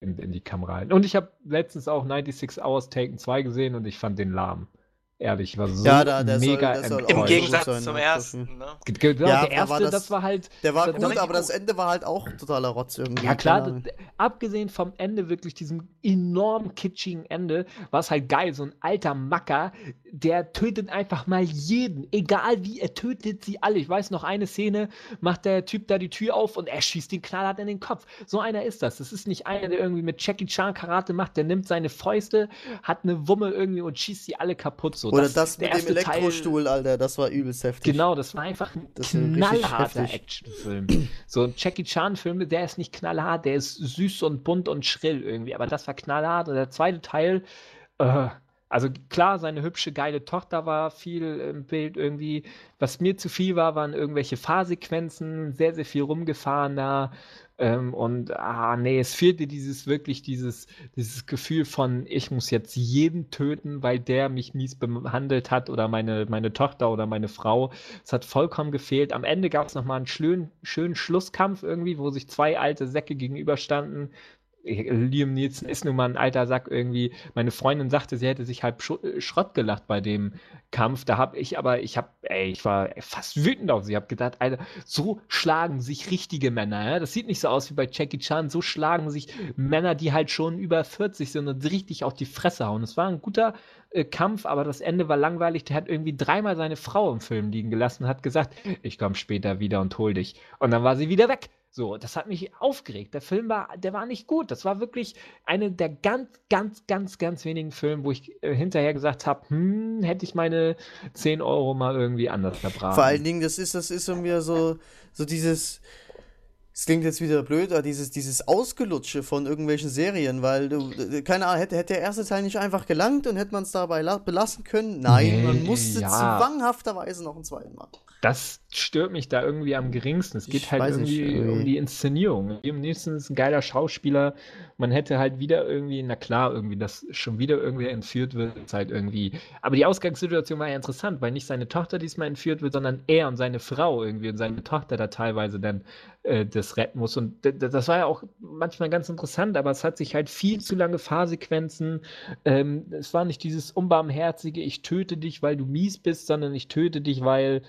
in, in die Kamera halten. Und ich habe letztens auch 96 Hours Taken 2 gesehen und ich fand den lahm. Ehrlich, war so Ja, da- der soll- mega der soll auch Im Gegensatz sein, zum ja, ersten, ne? Ge- Genau, Ja, der erste, war das, das- war halt. Der war das gut, aber das Ende war halt auch totaler Rotz irgendwie. Ja, klar, keine Ahnung. d- abgesehen vom Ende, wirklich diesem enorm kitschigen Ende, war es halt geil. So ein alter Macker, der tötet einfach mal jeden. Egal wie, er tötet sie alle. Ich weiß noch, eine Szene macht der Typ da die Tür auf und er schießt den knallhart in den Kopf. So einer ist das. Das ist nicht einer, der irgendwie mit Jackie Chan Karate macht, der nimmt seine Fäuste, hat eine Wumme irgendwie und schießt sie alle kaputt. So, Oder das, der mit dem erste Teil- Elektrostuhl, Alter, das war übelst heftig. Genau, das war einfach ein Das knallharter. Actionfilm. So ein Jackie Chan-Film, der ist nicht knallhart, der ist süß und bunt und schrill irgendwie, aber das war knallhart. Und der zweite Teil, äh, also klar, seine hübsche, geile Tochter war viel im Bild irgendwie. Was mir zu viel war, waren irgendwelche Fahrsequenzen, sehr, sehr viel rumgefahren da. Ähm, und ah, nee, es fehlte dieses wirklich, dieses, dieses Gefühl von, ich muss jetzt jeden töten, weil der mich mies behandelt hat oder meine, meine Tochter oder meine Frau. Es hat vollkommen gefehlt. Am Ende gab es nochmal einen schönen, schönen Schlusskampf irgendwie, wo sich zwei alte Säcke gegenüberstanden. Liam Nielsen ist nun mal ein alter Sack irgendwie. Meine Freundin sagte, sie hätte sich halb Schu- Schrott gelacht bei dem Kampf. Da habe ich aber, ich habe, ey, ich war fast wütend auf sie. Ich habe gedacht, Alter, so schlagen sich richtige Männer. Ja? Das sieht nicht so aus wie bei Jackie Chan. So schlagen sich Männer, die halt schon über 40 sind und richtig auf die Fresse hauen. Es war ein guter äh, Kampf, aber das Ende war langweilig. Der hat irgendwie dreimal seine Frau im Film liegen gelassen und hat gesagt, ich komme später wieder und hol dich. Und dann war sie wieder weg. So, das hat mich aufgeregt. Der Film war, der war nicht gut. Das war wirklich eine der ganz, ganz, ganz, ganz wenigen Filme, wo ich äh, hinterher gesagt habe, hm, hätte ich meine 10 Euro mal irgendwie anders verbraten. Vor allen Dingen, das ist, das ist so mir so, so dieses, es klingt jetzt wieder blöd, aber dieses, dieses Ausgelutsche von irgendwelchen Serien, weil du, keine Ahnung, hätte, hätte der erste Teil nicht einfach gelangt und hätte man es dabei la- belassen können? Nein, Nee, man musste ja. zwanghafterweise noch einen zweiten machen. Das stört mich da irgendwie am geringsten. Es geht Ich halt weiß nicht, irgendwie irgendwie. um die Inszenierung. Liam Neeson ist ein geiler Schauspieler. Man hätte halt wieder irgendwie, na klar, irgendwie, dass schon wieder irgendwer entführt wird, ist halt irgendwie. Aber die Ausgangssituation war ja interessant, weil nicht seine Tochter diesmal entführt wird, sondern er und seine Frau irgendwie und seine Tochter da teilweise dann äh, das retten muss. Und das war ja auch manchmal ganz interessant, aber es hat sich halt viel zu lange Fahrsequenzen. Ähm, es war nicht dieses unbarmherzige, ich töte dich, weil du mies bist, sondern ich töte dich, weil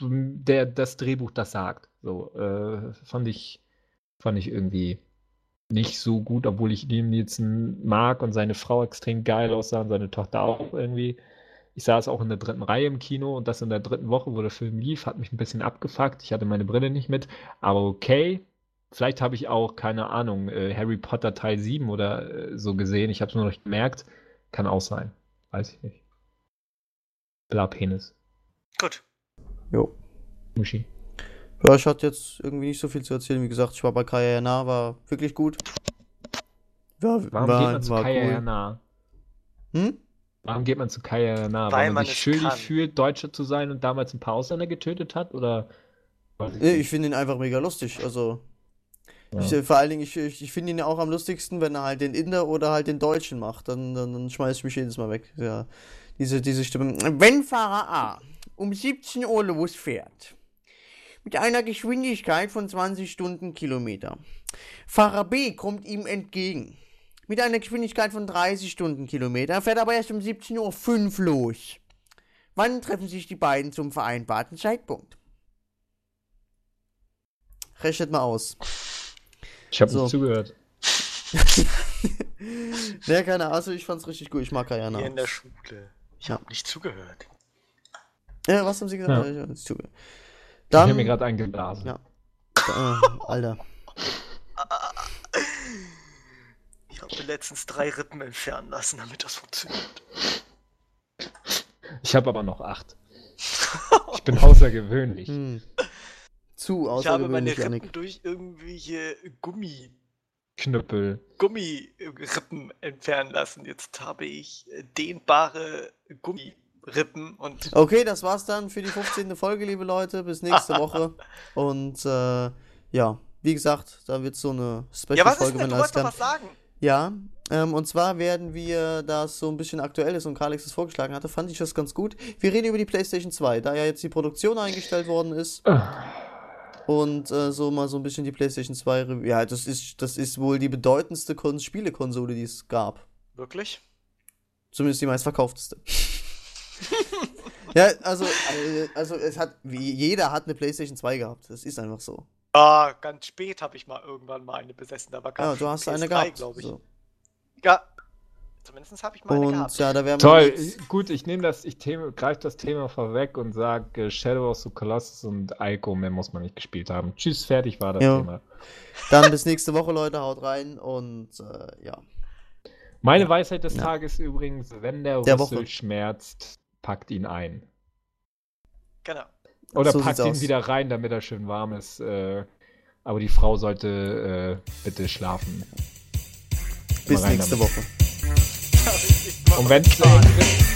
der das Drehbuch das sagt. So, äh, fand ich, fand ich irgendwie nicht so gut, obwohl ich Liam Nielsen mag und seine Frau extrem geil aussah und seine Tochter auch irgendwie. Ich saß auch in der dritten Reihe im Kino und das in der dritten Woche, wo der Film lief, hat mich ein bisschen abgefuckt. Ich hatte meine Brille nicht mit, aber okay. Vielleicht habe ich auch, keine Ahnung, äh, Harry Potter Teil 7 oder äh, so gesehen. Ich habe es nur noch nicht gemerkt. Kann auch sein. Weiß ich nicht. Bla Penis. Gut. Jo. Muschi. Ja, ich hatte jetzt irgendwie nicht so viel zu erzählen. Wie gesagt, ich war bei Kaya nah, war wirklich gut. War, Warum war, geht man zu war Kaya cool. nah? Hm? Warum geht man zu Kaya nah? Weil Weil man man sich schuldig kann. fühlt, Deutscher zu sein und damals ein paar Ausländer getötet hat? Oder? Ich. Ich finde ihn einfach mega lustig. Also, Ja. ich, vor allen Dingen, ich, ich, ich finde ihn ja auch am lustigsten, wenn er halt den Inder oder halt den Deutschen macht. Dann, dann, dann schmeiß ich mich jedes Mal weg. Ja, diese, diese Stimme. Wenn Fahrer A um 17 Uhr losfährt, mit einer Geschwindigkeit von 20 Stundenkilometer, Fahrer B kommt ihm entgegen, mit einer Geschwindigkeit von 30 Stundenkilometer, fährt aber erst um 17.05 Uhr los. Wann treffen sich die beiden zum vereinbarten Zeitpunkt? Rechnet mal aus. Ich habe So. nicht zugehört. *laughs* Ja, keine Ahnung, also ich fand's richtig gut. Ich mag Kayana. Hier in der Schule. Ich Ja. habe nicht zugehört. Ja, was haben sie gesagt? Ja. Ja. Ich hab nicht zugehört. Ich Dann, habe mir gerade eingeblasen. Ja. äh, Alter. Ich habe mir letztens drei Rippen entfernen lassen, damit das funktioniert. Ich habe aber noch acht. Ich bin außergewöhnlich. Hm. Zu Ich habe meine außergewöhnlich, Rippen Janik. durch irgendwelche Gummi, Knüppel. Gummirippen entfernen lassen. Jetzt habe ich äh, dehnbare Gummirippen und Okay, das war's dann für die 15. Folge, liebe Leute. Bis nächste *laughs* Woche. Und äh, ja, wie gesagt, da wird so eine Ja, Special-Folge, denn? wenn alles kann. was sagen. Ja, ähm, und zwar werden wir, da es so ein bisschen aktuell ist und Karlex es vorgeschlagen hatte, fand ich das ganz gut. Wir reden über die PlayStation 2, da ja jetzt die Produktion eingestellt worden ist. Und äh, so mal so ein bisschen die PlayStation 2 Review. Ja, das ist, das ist wohl die bedeutendste Kon Spielekonsole, die es gab. Wirklich? Zumindest die meistverkaufteste. *laughs* ja, also, äh, also es hat, wie jeder hat eine PlayStation 2 gehabt. Das ist einfach so. Ja, ganz spät habe ich mal irgendwann mal eine besessen. Da war Ja, du hast PS3, eine gehabt. glaube ich. So. Ja, zumindest habe ich mal eine Und gehabt. ja, da wären wir Toll, gut, ich nehme das, ich greife das Thema vorweg und sage Shadow of the Colossus und Ico, mehr muss man nicht gespielt haben. Tschüss, fertig war das Ja. Thema. Dann bis nächste Woche, Leute. Haut rein und äh, ja. Meine Weisheit des Ja. Tages übrigens, wenn der, Der Rüssel Woche. schmerzt, packt ihn ein. Genau. Oder So packt ihn aus. wieder rein, damit er schön warm ist. Äh, aber die Frau sollte äh, bitte schlafen. Bis nächste damit. Woche. *laughs* Und wenn es